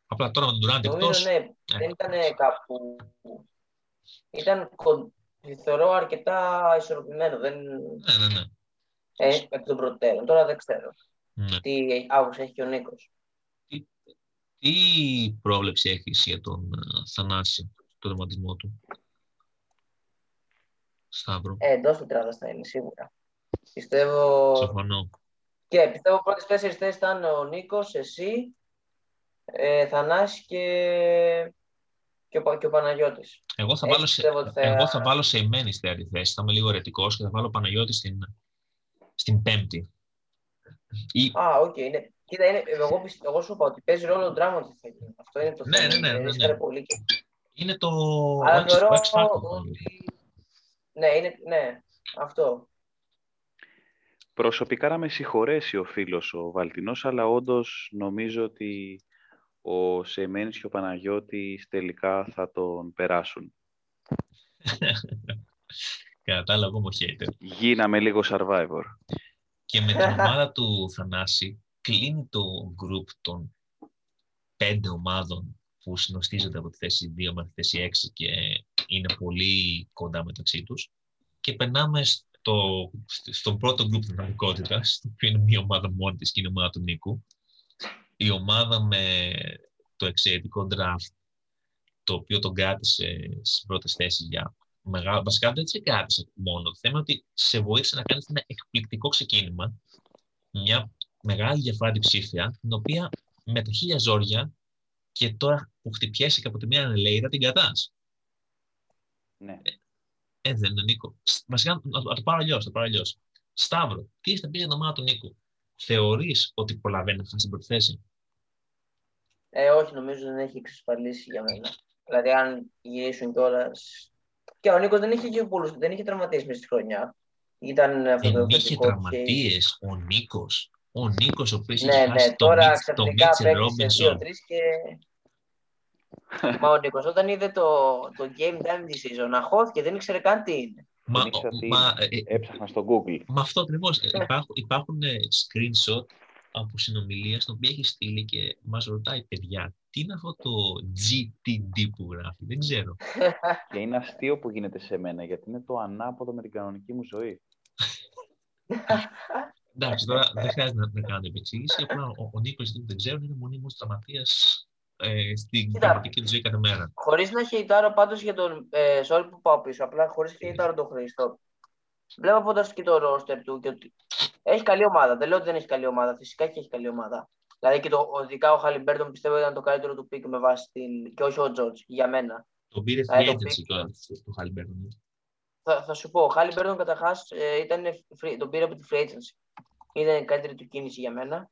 Απλά τώρα με τον Durant Νομίζω, εκτός, ναι, δεν ήταν κάπου... Ήταν, κον- θεωρώ, αρκετά ισορροπημένο. Δεν... ναι, ναι, ναι. Ε, εκ των προτέρων. Τώρα δεν ξέρω ναι. τι άποψη έχει και ο Νίκος. Τι πρόβλεψη έχεις για τον ε, Θανάση, τον τερματισμό του, Σταύρο. Ε, εντός τετράδας θα είναι σίγουρα. Πιστεύω... Συμφωνώ. Και πιστεύω πρώτες τέσσερις θέσεις θα είναι ο Νίκος, εσύ, ε, Θανάση και, και, ο, Πα- και ο Παναγιώτης. Εγώ θα, Έτσι βάλω σε, πιστεύω ότι θα- εγώ θα βάλω σε εμένη στη τρίτη θέση. Θα είμαι λίγο αιρετικός και θα βάλω Παναγιώτη στην, στην πέμπτη. Ή, Α, οκ, ναι. Κοίτα, είναι, εγώ, πιστε- εγώ σου είπα ότι παίζει ρόλο ο Drummond τι θα γίνει. Αυτό είναι το Ναι, θέμα. ναι, ναι, ναι, ναι. Ρίσκαρε πολύ και... είναι το Αλλά X- θεωρώ X Factor. ότι... Ναι, είναι, ναι, αυτό. Προσωπικά να με συγχωρέσει ο φίλος ο Βαλτινός, αλλά όντως νομίζω ότι ο Σεμένης και ο Παναγιώτης τελικά θα τον περάσουν. Κατά τα άλλα, εγώ είμαι ο hater. Γίναμε λίγο Survivor. Και με την ομάδα του Θανάση κλείνει το group των πέντε ομάδων που συνοστίζονται από τη θέση 2 μέχρι τη θέση 6 και είναι πολύ κοντά μεταξύ τους. Και περνάμε στο, στον πρώτο group δυναμικότητα, το οποίο είναι μια ομάδα μόνη της και είναι η ομάδα του Νίκου. Η ομάδα με το εξαιρετικό draft, το οποίο τον κράτησε στις πρώτες θέσεις για μεγάλο. Βασικά δεν σε κράτησε μόνο. Το θέμα είναι ότι σε βοήθησε να κάνεις ένα εκπληκτικό ξεκίνημα, μια μεγάλη διαφορά διψήφια, την οποία με τα χίλια ζόρια και τώρα που χτυπιέσαι και από τη μία ανελέηρα την κρατάς. Ναι. Ε, δεν είναι Νίκο. Σ- Βασικά, να, να το πάρω αλλιώς. Το πάρω αλλιώς. Σταύρο, τι έχεις να πεις για την ομάδα του Νίκου; Θεωρείς ότι προλαβαίνεις να χάσεις την πρώτη θέση; Ε, όχι, νομίζω δεν έχει εξασφαλίσει για μένα. Δηλαδή, αν γυρίσουν κιόλα. Και ο Νίκος δεν είχε και πολλούς, δεν είχε τραυματίσει μέσα στη χρονιά. Ήταν αυτό το Δεν είχε θετικό. τραυματίες ο Νίκος. Ο Νίκος ο οποίος Ναι, είχε ναι, χάσει το τώρα Μίτς- το ξαφνικά Μίτσελ παίξει Ρόμπινσον. 2-3 και. Μα ο Νίκος όταν είδε το, το Game Time Decision, αγχώθηκε, δεν ήξερε καν τι είναι. Μα, Δεν ήξερα τι μα, ε, Έψαχνα στο Google. Μα αυτό ακριβώς. Υπάρχουν, υπάρχουν ε, screenshot από συνομιλία στην οποία έχει στείλει και μας ρωτάει, παιδιά, τι είναι αυτό το GTD που γράφει; Δεν ξέρω. Και είναι αστείο που γίνεται σε μένα, γιατί είναι το ανάποδο με την κανονική μου ζωή. Εντάξει, τώρα δεν χρειάζεται να, να κάνω επεξήγηση. Απλά ο, ο Νίκος, γιατί δεν ξέρω, είναι μονίμως τραυματίας ε, στην Κοίτα. πραγματική του ζωή κάθε μέρα. Χωρίς να χειτάρω πάντως για τον. Ε, sorry που πάω πίσω, απλά χωρίς χειτάρω τον Χρήστο. Βλέποντας και το ρόστερ του και ότι έχει καλή ομάδα. Δεν λέω ότι δεν έχει καλή ομάδα. Φυσικά και έχει καλή ομάδα. Δηλαδή και το, ειδικά ο Χαλιμπέρτον πιστεύω ήταν το καλύτερο του pick με βάση την. και όχι ο Τζορτζ, για μένα. Τον πήρες Α, free το agency πήρε. τώρα το Χαλιμπέρτον. Θα, θα σου πω, ο Χάλιμπερτον καταρχάς ε, ήταν free, τον πήρε από τη free agency. Ήταν η καλύτερη του κίνηση για μένα.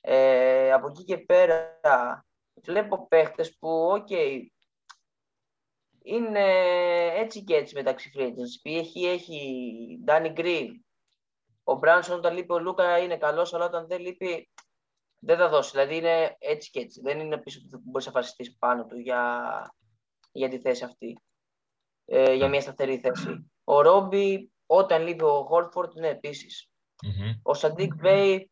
Ε, από εκεί και πέρα βλέπω παίχτες που, οκ, είναι έτσι και έτσι μεταξύ free agency. Έχει, έχει Danny Green. Ο Μπράνσον όταν λείπει ο Λούκα είναι καλός, αλλά όταν δεν λείπει δεν θα δώσει. Δηλαδή είναι έτσι και έτσι. Δεν είναι πίσω που μπορείς να βασιστείς πάνω του για, για τη θέση αυτή ε, για μια σταθερή θέση. Ο Ρόμπι, όταν λείπει ο Χόρφορντ, ναι, επίσης. Μμμ. Ο Σαντίκ Βέι, ε,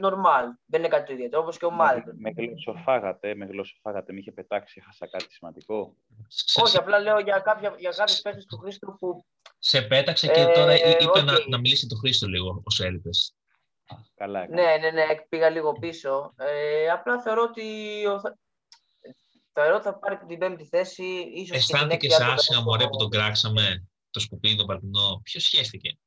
normal. Δεν είναι κάτι το ιδιαίτερο, όπως και ο Μάλτον. Με γλωσσοφάγατε, με γλωσσοφάγατε, με είχε πετάξει, έχασα κάτι σημαντικό. Σε, Όχι, σε, απλά λέω για, κάποια, για κάποιες παίχτες του Χρήστου που σε πέταξε και Ε, τώρα εί- είπε οκ. να, να μιλήσει το Χρήστο λίγο όσο έλειπες. καλά. Ναι, ναι, ναι, πήγα λίγο πίσω. Ε, απλά θεωρώ ότι ο- θεωρώ ότι θα πάρει την πέμπτη θέση. Ίσως Αισθάνθηκε και την έκτη, άσχημα αν μωρέ το- που τον κράξαμε το σκουπίδι τον Παλτινό. Ποιος σχέστηκε;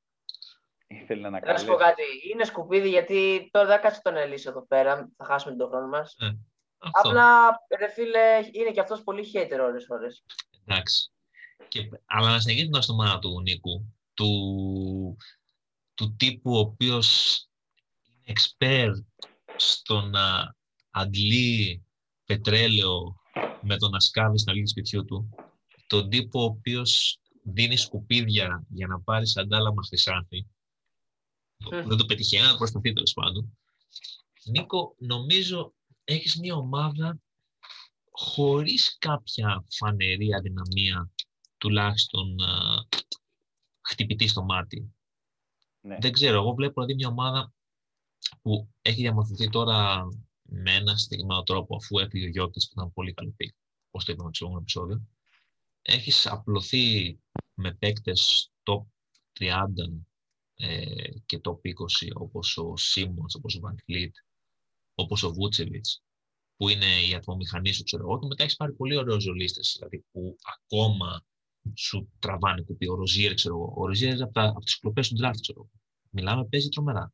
Ήθελε να Να σου καλέσει. πω κάτι. Είναι σκουπίδι γιατί τώρα δεν κάτσε τον Ελίσο εδώ πέρα. Θα χάσουμε τον χρόνο μας. Αυτό. Απλά, ρε φίλε, είναι και αυτός πολύ hater ώρες ώρες. Εντάξει. Και, αλλά να συνεχίσει την αστομάδα του Νίκου, του, του τύπου ο οποίος είναι expert στο να αντλεί πετρέλαιο με το να σκάβει στην αλήθεια σπιτιού του, τον τύπο ο οποίος δίνει σκουπίδια για να πάρει αντάλλαγμα χρυσάφι, Μμ. δεν το πετυχαίνει, αλλά προσπαθεί τέλος πάντων. Νίκο, νομίζω έχεις μια ομάδα χωρίς κάποια φανερή αδυναμία, τουλάχιστον α, χτυπητή στο μάτι. Ναι. Δεν ξέρω, εγώ βλέπω δηλαδή μια ομάδα που έχει διαμορφωθεί τώρα με ένα συγκεκριμένο τρόπο, αφού έφυγε ο Γιόκιτς που ήταν πολύ καλό pick, όπως το είπαμε στο προηγούμενο επεισόδιο. Έχεις απλωθεί με παίκτες top 30 ε, και top 20, όπως ο Σίμονς, όπως ο Βαν Φλίτ, όπως ο Βούτσεβιτς, που είναι η ατμομηχανή σου, ξέρω εγώ, και μετά έχεις πάρει πολύ ωραίους ζολίστε, δηλαδή που ακόμα σου τραβάνε κουπί. Ο Ροζίερ, ξέρω εγώ. Ο Ροζίερ από, τα, από τις κλοπές του draft, ξέρω εγώ. Μιλάμε, παίζει τρομερά.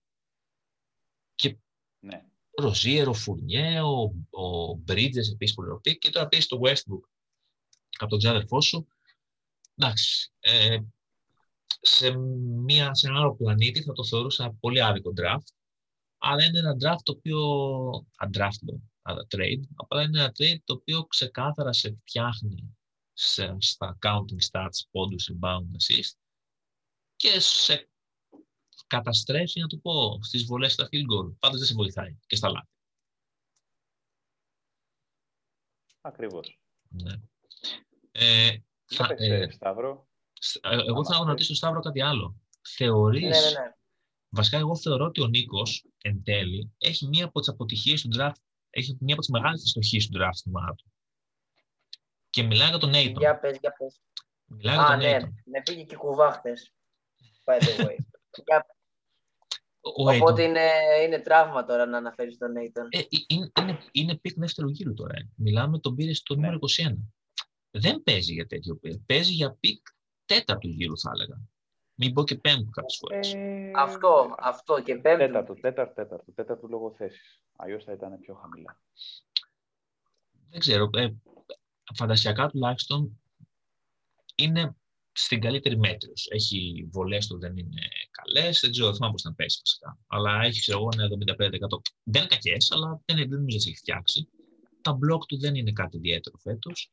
Και ναι. ο Ροζίερ, ο Φουρνιέ, ο, ο Μπρίτζες επίσης πολύ ωραίος pick, και τώρα παίζει το Westbrook από τον ξάδερφό σου. Εντάξει. Ε, σε, μια, σε ένα άλλο πλανήτη θα το θεωρούσα πολύ άδικο draft. Αλλά είναι ένα draft το οποίο. Undraft, αλλά trade. Απλά είναι ένα trade το οποίο ξεκάθαρα σε φτιάχνει σε, στα counting stats, πόντους, rebound, assist και σε καταστρέφει, να το πω, στις βολές στα field goal. Πάντως δεν σε βοηθάει και στα λάθη. Ακριβώς. Ναι. Ε, Για θα, πες, ε, ε, Σταύρο; Σ- ε, εγώ Άμα θα θες. ρωτήσω Σταύρο κάτι άλλο. Θεωρείς, Ναι, ναι, ναι. βασικά εγώ θεωρώ ότι ο Νίκος εν τέλει έχει μία από τις αποτυχίες του draft, έχει μία από τις μεγάλες αστοχίες του draft στην ομάδα του. Και μιλάει για τον Ayton. Για πες, για πες. Μιλάει για Α, τον ναι, Ayton. με πήγε και κουβά χτες. By the way. Για- Ο Ayton Οπότε είναι, είναι τραύμα τώρα να αναφέρεις τον Ayton. Ε, ε, είναι, είναι, είναι pick δεύτερου γύρου τώρα. ε. Μιλάμε τον πήρες στο Ναι. νούμερο 21. Δεν παίζει για τέτοιο pick. Παίζει για pick τέταρτου γύρου, θα έλεγα. Μην πω και πέμπτου κάποιες φορές. Ε, Αυτό, αυτό και πέμπτο. Τέταρτο, τέταρτο, τέταρτο, τέταρτο λόγω θέση. Αλλιώς θα ήταν πιο χαμηλά. Δεν ξέρω. Ε, φαντασιακά τουλάχιστον είναι στην καλύτερη μέτρηση. Έχει βολές του δεν είναι καλές. Δεν ξέρω, δεν θυμάμαι πώς να πέσει βασικά. Αλλά έχει, ξέρω εγώ, ένα 75%. Δεν είναι κακές, αλλά δεν, δεν νομίζω ότι έχει φτιάξει. Τα μπλοκ του δεν είναι κάτι ιδιαίτερο φέτος.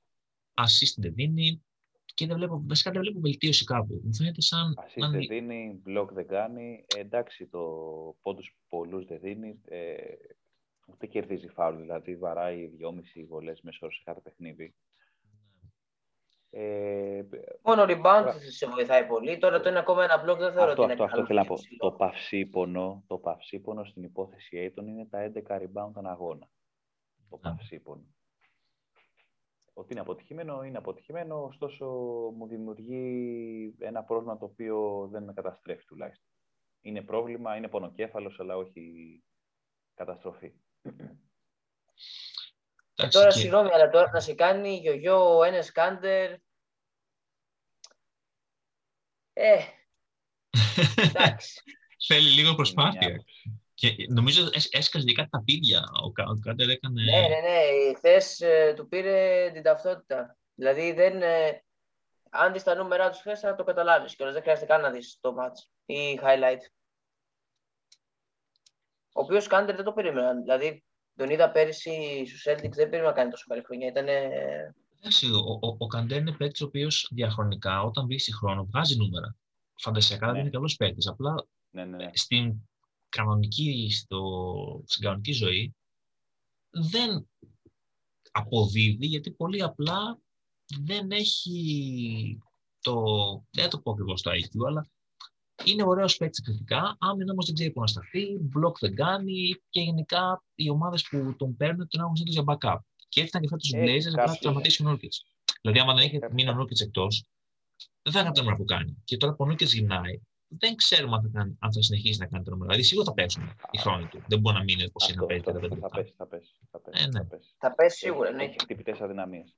Assist δεν δίνει. Και δεν βλέπω, βασικά δεν βλέπω βελτίωση κάπου. Μου φαίνεται σαν. Ασίστ να δεν είναι- δίνει, μπλοκ δεν κάνει. Ε, εντάξει, το πόντους πολλούς δεν δίνεις. Ε, ούτε κερδίζει φάουλ, δηλαδή βαράει 2,5 βολές μέσα σε κάθε παιχνίδι. Ε, Μόνο rebound σε βοηθάει πολύ. Τώρα το είναι ακόμα ένα μπλοκ δεν θεωρώ αυτό, ότι είναι αυτό, αυτό καλό θέλω να πω. ψηλό. Το παυσίπονο, το παυσίπονο στην υπόθεση Aiton είναι τα 11 rebound ανά αγώνα. Το Ναι. παυσίπονο. Ότι είναι αποτυχημένο, είναι αποτυχημένο, ωστόσο μου δημιουργεί ένα πρόβλημα το οποίο δεν με καταστρέφει τουλάχιστον. Είναι πρόβλημα, είναι πονοκέφαλος, αλλά όχι καταστροφή. Και Εντάξει, τώρα, και- συγγνώμη, αλλά τώρα να σε κάνει γιογιό ένας σκάντερ. Ε, εντάξει. Θέλει λίγο Είναι προσπάθεια. Μια- Και νομίζω έσ- έσκασε και κάτι τα πίδια. Ο, Κα- ο Κάντερ έκανε. ναι, ναι, ναι. Χθες του πήρε την ταυτότητα. Δηλαδή, δεν, ε, αν δεις τα νούμερα τους χθες, θα το καταλάβεις κιόλας. Δεν χρειάζεται καν να δεις το match ή highlight. Ο οποίος Σκάντερ δεν το περίμενα. Δηλαδή, τον είδα πέρυσι στους Celtics, δεν περίμενα να κάνει τόσο καλή χρονιά. Ήταν Εντάξει, ο, ο, ο Καντέρ είναι παίκτης ο οποίος διαχρονικά όταν μπει στη χρόνο βγάζει νούμερα. Φαντασιακά δεν Ναι. είναι καλός παίκτης. Απλά Ναι, ναι, ναι. στην κανονική, στο, στην κανονική ζωή δεν αποδίδει γιατί πολύ απλά δεν έχει το. Δεν θα το πω ακριβώς το IQ, αλλά είναι ωραίος παίκτης κριτικά. Άμυνα όμως δεν ξέρει πού να σταθεί, μπλοκ δεν κάνει και γενικά οι ομάδες που τον παίρνουν τον έχουν συνήθως για backup. Και έφτανε και φέτος του Έχει Blazers απλά κάποιους. του τραυματίσει ο Νούρκιτ. Δηλαδή, άμα δεν είχε Έχει μείνει ο κάποιους. Νούρκιτ εκτός, δεν θα έκανε το νούμερα που κάνει. Και τώρα που ο Νούρκιτ γυρνάει, δεν ξέρουμε αν θα, κάνει, αν θα συνεχίσει να κάνει το νούμερο. Δηλαδή σίγουρα θα πέσουν οι χρόνοι του. Δεν μπορεί να μείνει όπω είναι να παίζει Αυτό, τα αυτό, πέντε θα λεπτά. πέσει, θα πέσει. Θα πέσει, Ε, ναι. θα πέσει. Θα πέσει σίγουρα, ναι. Έχει χτυπητές αδυναμίες.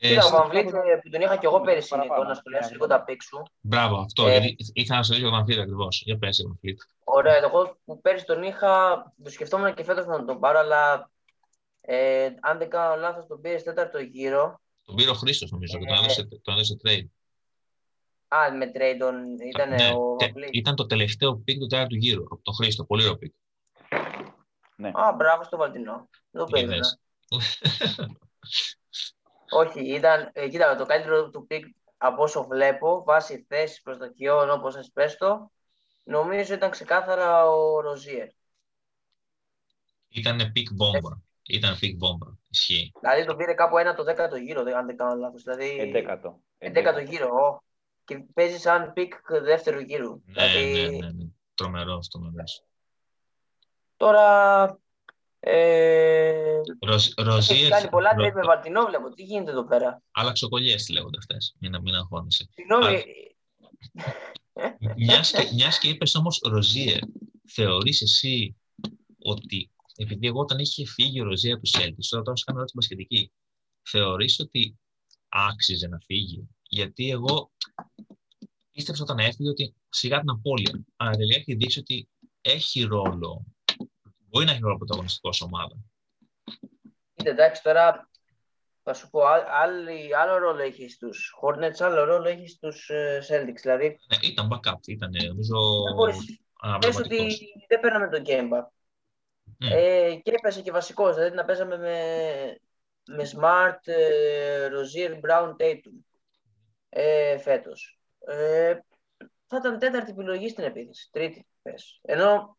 Ε, Κοίτα, ο στα- Van Vliet, ε, που τον είχα και εγώ πέρυσι Παραπάνω. Νίκο, να σχολιάσει Ναι, λίγο ναι. τα πικ σου. Μπράβο, αυτό. Ε, γιατί ήθελα να σου δείξω τον Αμφίτα ακριβώς. Για πες, τον Φλιτ. Ωραία, εγώ που πέρυσι τον είχα, το σκεφτόμουν και φέτος να τον πάρω, αλλά ε, αν δεν κάνω λάθος τον πήρε στο τέταρτο γύρο. Τον πήρε ο Χρήστος, νομίζω, και τον Ε, έδωσε, τον έδωσε trade. Α, με trade τον ήταν Ναι, ο τε- Van Vliet. ήταν το τελευταίο pick του τέταρτου γύρου από τον Χρήστο. Πολύ ωραίο pick. Ναι. Α, μπράβο στο Βαλτινό. Δεν το περίμενα. Είδες. Όχι, ήταν, ε, κοίτα, το καλύτερο του pick από όσο βλέπω, βάσει θέση προσδοκιών όπως σας πες το, νομίζω ήταν ξεκάθαρα ο Ροζίερ. Ήταν pick μπόμπα. Ήταν pick μπόμπα. Ισχύει. Δηλαδή τον πήρε κάπου ένα το δέκατο γύρο, δεν- αν δεν κάνω λάθος. Δηλαδή, Εντέκατο. εντέκατο γύρο. Ω. Και παίζει σαν pick δεύτερου γύρου. Ναι, δηλαδή, ναι, ναι, ναι. Τρομερό, τρομερό. Τώρα. Ε, έχει Ροζίερ. κάνει πολλά Ρο- trade με Βαλτινό, βλέπω. Τι γίνεται εδώ πέρα; Αλλαξοκωλιές λέγονται αυτές. Μην, να- μην αγχώνεσαι. Συγγνώμη. Μιας και, μιας και είπες όμως Ροζίερ, θεωρείς εσύ ότι, επειδή εγώ όταν είχε φύγει ο Ροζίερ από τους Celtics, τώρα τώρα σου κάνω ερώτηση μπασκετική, θεωρείς ότι άξιζε να φύγει, γιατί εγώ πίστεψα όταν έφυγε ότι σιγά την απώλεια, αλλά τελικά έχει δείξει ότι έχει ρόλο, μπορεί να έχει ρόλο πρωταγωνιστικό σε ομάδα. Κοίτα, εντάξει, τώρα θα σου πω, α- άλλη- άλλο ρόλο έχεις στους Hornets, άλλο ρόλο έχεις στους ε, Celtics. Δηλαδή, Ναι, ήταν backup, ήταν νομίζω δεν μπορείς Πες ότι αναπληρωματικός. δεν παίρναμε τον Kemba. Μμ. Ε, και έπεσε και βασικός, δηλαδή να παίζαμε με, με Smart, ε, Rozier, Brown, Tatum ε, φέτος. Ε, θα ήταν τέταρτη επιλογή στην επίθεση, τρίτη πες. Ενώ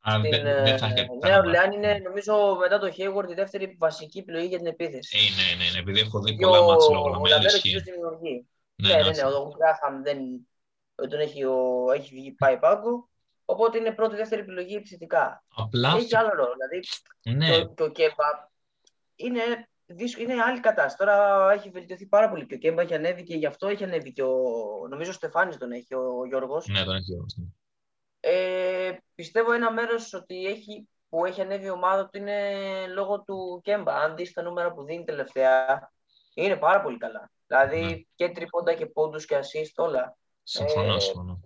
Αλλά στην δεν, δεν θα ε, είχε Νέα τα- Ορλεάνη είναι νομίζω μετά το Hayward η δεύτερη βασική επιλογή για την επίθεση. Ε, ναι, ναι, ναι, επειδή έχω δει Και πολλά ο, ματς λόγω ο Λαμέλο, Λαβέρο ισχύει. κυρίως δημιουργεί. Ναι, Ναι, ναι, ναι, ναι, ο Γκράχαμ δεν τον έχει, ο, έχει βγει πάει πάγκο. Οπότε είναι πρώτη-δεύτερη επιλογή επιθετικά. Απλά, Έχει άλλο ρόλο. Δηλαδή ναι, και, ο- και ο Κέμπα είναι, δύσκολο, είναι άλλη κατάσταση. Τώρα έχει βελτιωθεί πάρα πολύ και ο Κέμπα έχει ανέβει και γι' αυτό έχει ανέβει και ο. Νομίζω ο Στεφάνης τον έχει, ο, ο Γιώργος. ναι, τον έχει όμως, ναι. Ε, πιστεύω ένα μέρος ότι έχει, που έχει ανέβει η ομάδα του είναι λόγω του Κέμπα. Αν δεις τα νούμερα που δίνει τελευταία, είναι πάρα πολύ καλά. Δηλαδή Ναι. και τρίποντα και πόντους και assist όλα. Συμφωνώ, Ε, συμφωνώ.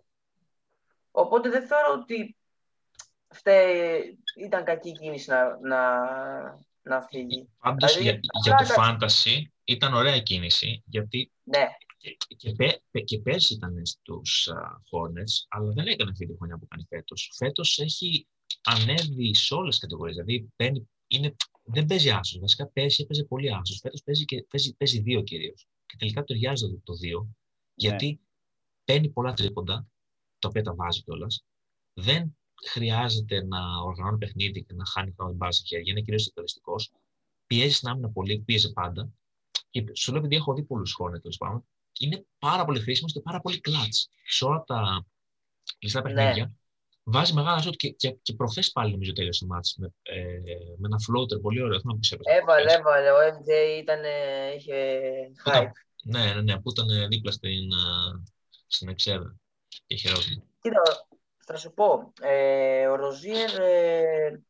Οπότε δεν θεωρώ ότι φταίει, ήταν κακή κίνηση να, να, να φύγει. Πάντως, δηλαδή, για, για το απλά, fantasy ήταν ωραία κίνηση, γιατί Ναι, και, και, πέ- πέ- και πέρσι ήταν στους α, Hornets, αλλά δεν έκανε αυτή τη χρονιά που κάνει φέτος. Φέτος έχει ανέβει σε όλες τις κατηγορίες, δηλαδή παίρνει, είναι, δεν παίζει άσος. Βασικά πέρσι έπαιζε πολύ άσος. Φέτος παίζει, και, παίζει, παίζει δύο κυρίως. Και τελικά ταιριάζει το, το δύο, γιατί παίρνει πολλά τρίποντα, τα οποία τα βάζει κιόλας. Δεν χρειάζεται να οργανώνει παιχνίδι και να χάνει χρόνο την μπάλα στα χέρια. Είναι κυρίως εκτελεστικός. Πιέζει στην άμυνα πολύ, πίεζε πάντα. Και σου λέω επειδή έχω δει πολλούς χρόνου τέλο πάντων, είναι πάρα πολύ χρήσιμος και πάρα πολύ κλατ. Σε όλα τα κλειστά Ναι. παιχνίδια βάζει μεγάλα σουτ και, και, και προχθές πάλι νομίζω τέλειωσε το μάτς με, ε, με ένα floater πολύ ωραίο. Δεν ξέρω πώς έπαιζε έβαλε, προχθές. έβαλε. Ο MJ ήταν, είχε hype. Ναι, ναι, ναι, που ήταν δίπλα στην, α, στην εξέδρα. Και χαιρόταν. Κοίτα, θα σου πω, ε, ο Ροζίερ, ε,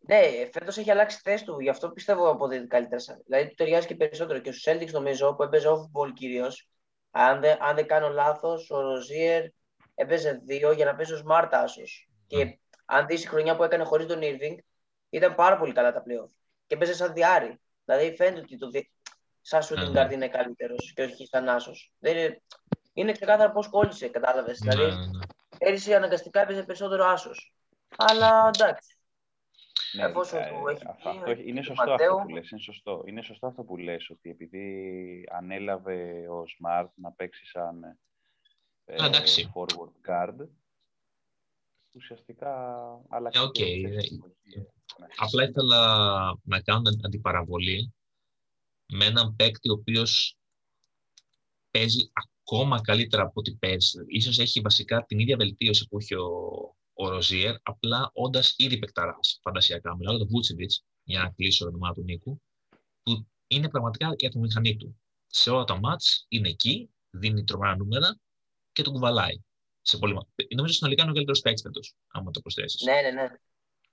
ναι, φέτος έχει αλλάξει θέση του, γι' αυτό πιστεύω αποδίδει καλύτερα. σαν- Δηλαδή, του ταιριάζει και περισσότερο. Και στους Celtics νομίζω, που έπαιζε off-ball κυρίως, αν δεν, αν δεν κάνω λάθος, ο Ροζίερ έπαιζε δύο για να παίζει ο Smart άσος. Και αν δεις η χρονιά που έκανε χωρίς τον Irving, ήταν πάρα πολύ καλά τα playoff. Και έπαιζε σαν διάρρη. Δηλαδή, φαίνεται ότι το, δι- σαν shooting Ναι, ναι. guard είναι καλύτερος και όχι σαν άσος. Δεν είναι, είναι ξεκάθαρα πώς κόλλησε, κατάλαβες. Ναι, Δηλαδή, ναι, ναι. Πέρυσι αναγκαστικά έπαιζε περισσότερο άσος. Αλλά εντάξει. Ναι, Εφόσον ε, του έχει αυτό- πει, αυτό έχει- είναι του σωστό Ματέου. αυτό που λες, είναι σωστό. Είναι σωστό αυτό που λες, ότι επειδή ανέλαβε ο Smart να παίξει σαν ε, Α, εντάξει. forward guard, ουσιαστικά άλλαξε Ε, οκ, και η ε, θέση του. Ναι. Απλά ήθελα να κάνω αντι- αντιπαραβολή με έναν παίκτη ο οποίος παίζει ακόμα καλύτερα από ό,τι πέρσι. Ίσως έχει βασικά την ίδια βελτίωση που είχε ο, ο Ροζίερ, απλά όντας ήδη παικταράς φαντασιακά. Μιλάω για τον Βούτσεβιτς, για να κλείσω το όνομά του Νίκου, που είναι πραγματικά για τη μηχανή του. Σε όλα τα μάτς είναι εκεί, δίνει τρομερά νούμερα και τον κουβαλάει. Σε πολύ... Νομίζω συνολικά είναι ο καλύτερος παίκτης φέτος, άμα το προσθέσεις. Ναι, ναι, ναι.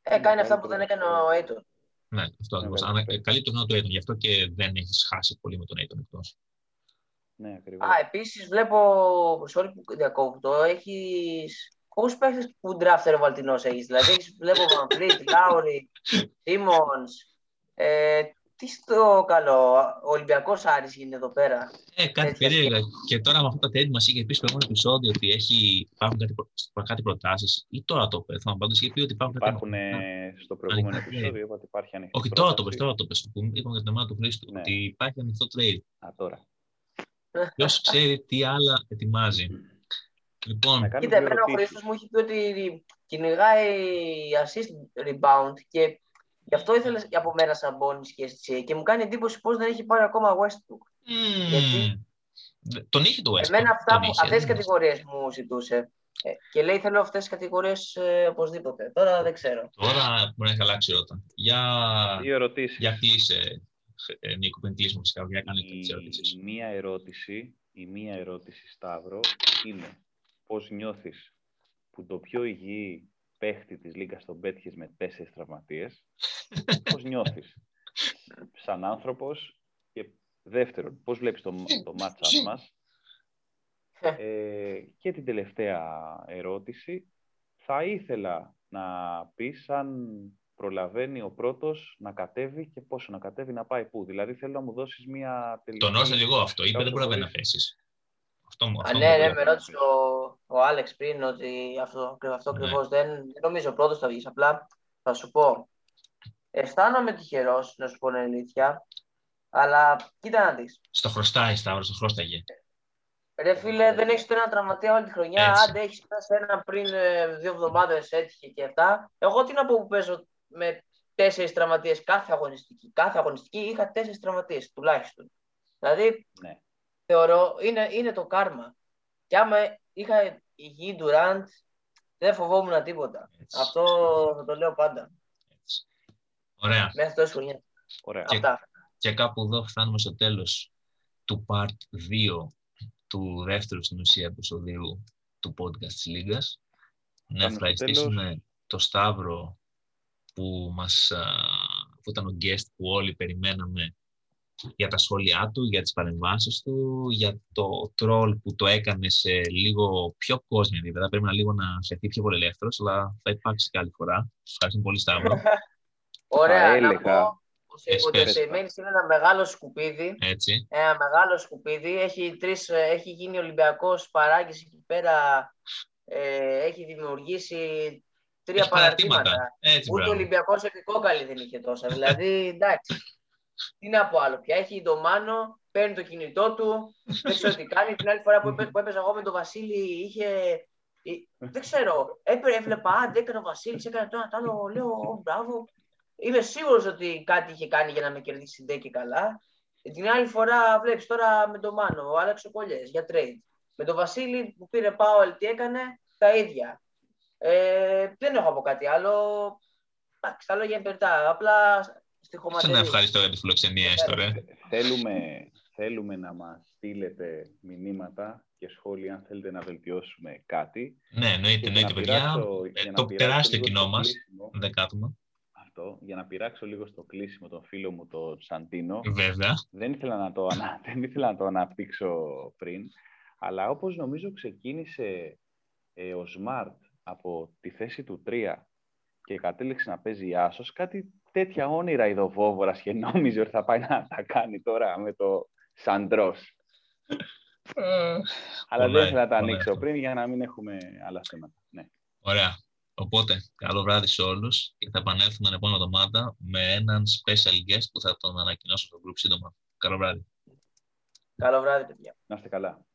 Ε, κάνει αυτά που δεν έκανε ο Aiton. Ναι, αυτό ακριβώς. Αν καλύπτει το του Aiton, γι' αυτό και δεν έχεις χάσει πολύ με τον Aiton εκτός. Ναι, ακριβώς. Α, επίσης βλέπω. Sorry που διακόπτω. Έχεις. Πόσου παίχτες που ντράφτερ ο Βαλτινός έχεις; Δηλαδή, έχεις, βλέπω Βανφλίτ, Λάουρι, Σίμονς. Ε, τι στο καλό, ο Ολυμπιακός Άρης γίνεται εδώ πέρα. Ε, κάτι Έτσι, περίεργα. Και τώρα με αυτά τα τέλη μας είχε πει στο προηγούμενο επεισόδιο ότι έχει, υπάρχουν κάτι, κάτι προτάσεις, ή τώρα το πες, πάντω είχε πει ότι υπάρχουν, υπάρχουν κάτι. Υπάρχουν στο προηγούμενο επεισόδιο, είπα ότι υπάρχει ανοιχτό. Όχι, τώρα το πες, τώρα το πες, που είπαμε για την ομάδα του Χρήστου, ναι. ότι υπάρχει ανοιχτό trade. Α, τώρα. Ποιος ξέρει τι άλλα ετοιμάζει. Λοιπόν, Κοίτα, εμένα ο Χρήστος μου έχει πει ότι κυνηγάει assist rebound και γι' αυτό ήθελες από μένα σαν πόνης και εσύ και μου κάνει εντύπωση πώς δεν έχει πάρει ακόμα Westbrook. Mm. Γιατί τον είχε το Westbrook. Εμένα αυτά που, αυτές τις κατηγορίες μου ζητούσε. Ε, και λέει θέλω αυτές τις κατηγορίες ε, οπωσδήποτε. Τώρα δεν ξέρω. Τώρα μπορεί να έχει αλλάξει όταν. Για... Δύο ερωτήσεις. Για κλείσε, ε, Νίκο, πριν κλείσουμε φυσικά. Για κάνει τις ερωτήσεις. Η μία ερώτηση, η μία ερώτηση, Σταύρο, είναι πώς νιώθεις που το πιο υγιή παίχτη της Λίγκας τον πέτυχες με τέσσερις τραυματίες. πώς νιώθεις σαν άνθρωπος και δεύτερον, πώς βλέπεις το, το μάτσα μας; Ε, και την τελευταία ερώτηση, θα ήθελα να πεις αν προλαβαίνει ο πρώτος να κατέβει και πόσο να κατέβει να πάει πού. Δηλαδή θέλω να μου δώσεις μια τελική... Τον ρώσα εγώ αυτό, είπε δεν προλαβαίνει να πέσεις. Αυτό, αυτό Α, ναι, ναι, με ρώτησε ο, ο Άλεξ πριν ότι αυτό, αυτό ναι. ακριβώς δεν, δεν νομίζω πρώτος θα βγεις. Απλά θα σου πω. Αισθάνομαι τυχερός, να σου πω την αλήθεια. Αλλά κοίτα να δεις. Στο χρωστάει, Σταύρο, στο χρωστάγε. Ρε φίλε, δεν έχεις ένα τραυματία όλη τη χρονιά. Έτσι. Άντε, έχεις πέσει ένα πριν ε, δύο εβδομάδες έτυχε και αυτά. Εγώ τι να πω που παίζω με τέσσερις τραυματίες κάθε αγωνιστική. Κάθε αγωνιστική είχα τέσσερις τραυματίες τουλάχιστον. Δηλαδή, ναι θεωρώ είναι, είναι το κάρμα. Και άμα είχα υγιή Ντουράντ, δεν φοβόμουν τίποτα. Έτσι. Αυτό θα το λέω πάντα. Έτσι. Ωραία. Μέχρι τόσο χρονιάς. Ωραία. Και, Αυτά. και κάπου εδώ φτάνουμε στο τέλος του part 2 του δεύτερου στην ουσία επεισοδίου του podcast της Λίγκας. Να ευχαριστήσουμε το Σταύρο που, μας, που ήταν ο guest που όλοι περιμέναμε για τα σχόλιά του, για τις παρεμβάσεις του, για το τρόλ που το έκανε σε λίγο πιο κόσμιο επίπεδο. Πρέπει να λίγο να φεθεί πιο πολύ ελεύθερος, αλλά θα υπάρξει καλή φορά. Ευχαριστώ πολύ, Σταύρο. Ωραία, να πω είναι ένα μεγάλο σκουπίδι. Έτσι. Ένα μεγάλο σκουπίδι. Έχει, τρεις, έχει γίνει Ολυμπιακός παράγγιση εκεί πέρα. Ε, έχει δημιουργήσει τρία παραρτήματα. Ούτε ο Ολυμπιακός επικόκαλη δεν είχε τόσα. δηλαδή, εντάξει. Τι να πω άλλο πια. Έχει το Μάνο, παίρνει το κινητό του, δεν ξέρω τι κάνει. Την άλλη φορά που, που έπαιζα εγώ με τον Βασίλη είχε. Δεν ξέρω. Έπαιρνε, έβλεπα, αν έκανε ο Βασίλης, έκανε το ένα το άλλο. Λέω, μπράβο. Είμαι σίγουρος ότι κάτι είχε κάνει για να με κερδίσει την και καλά. Την άλλη φορά βλέπεις τώρα με τον Μάνο, ο Άλεξο Κολλιέ για trade. Με τον Βασίλη που πήρε Πάολ, τι έκανε, τα ίδια. Ε, δεν έχω από κάτι άλλο. Εντάξει, τα λόγια είναι Απλά δεν είναι ευχαριστώ για τη φιλοξενία, έστω, Θέλουμε, θέλουμε να μας στείλετε μηνύματα και σχόλια αν θέλετε να βελτιώσουμε κάτι. Ναι, εννοείται, εννοείται, παιδιά. Ε, το τεράστιο κοινό μας, δεκάτομα. Αυτό, για να πειράξω λίγο στο κλείσιμο τον φίλο μου, τον Σαντίνο. Βέβαια. Δεν ήθελα να το, δεν ήθελα να το αναπτύξω πριν, αλλά όπως νομίζω ξεκίνησε ε, ο Smart από τη θέση του 3 και κατέληξε να παίζει άσος, κάτι τέτοια όνειρα ειδοβόβορα και νόμιζε ότι θα πάει να τα κάνει τώρα με το Σαντρός. Ε, Αλλά δεν ήθελα να τα ανοίξω πριν για να μην έχουμε άλλα θέματα. Ναι. Ωραία. Οπότε, καλό βράδυ σε όλους και θα επανέλθουμε την επόμενη εβδομάδα με έναν special guest που θα τον ανακοινώσω στο group σύντομα. Καλό βράδυ. Καλό βράδυ, παιδιά. Να είστε καλά.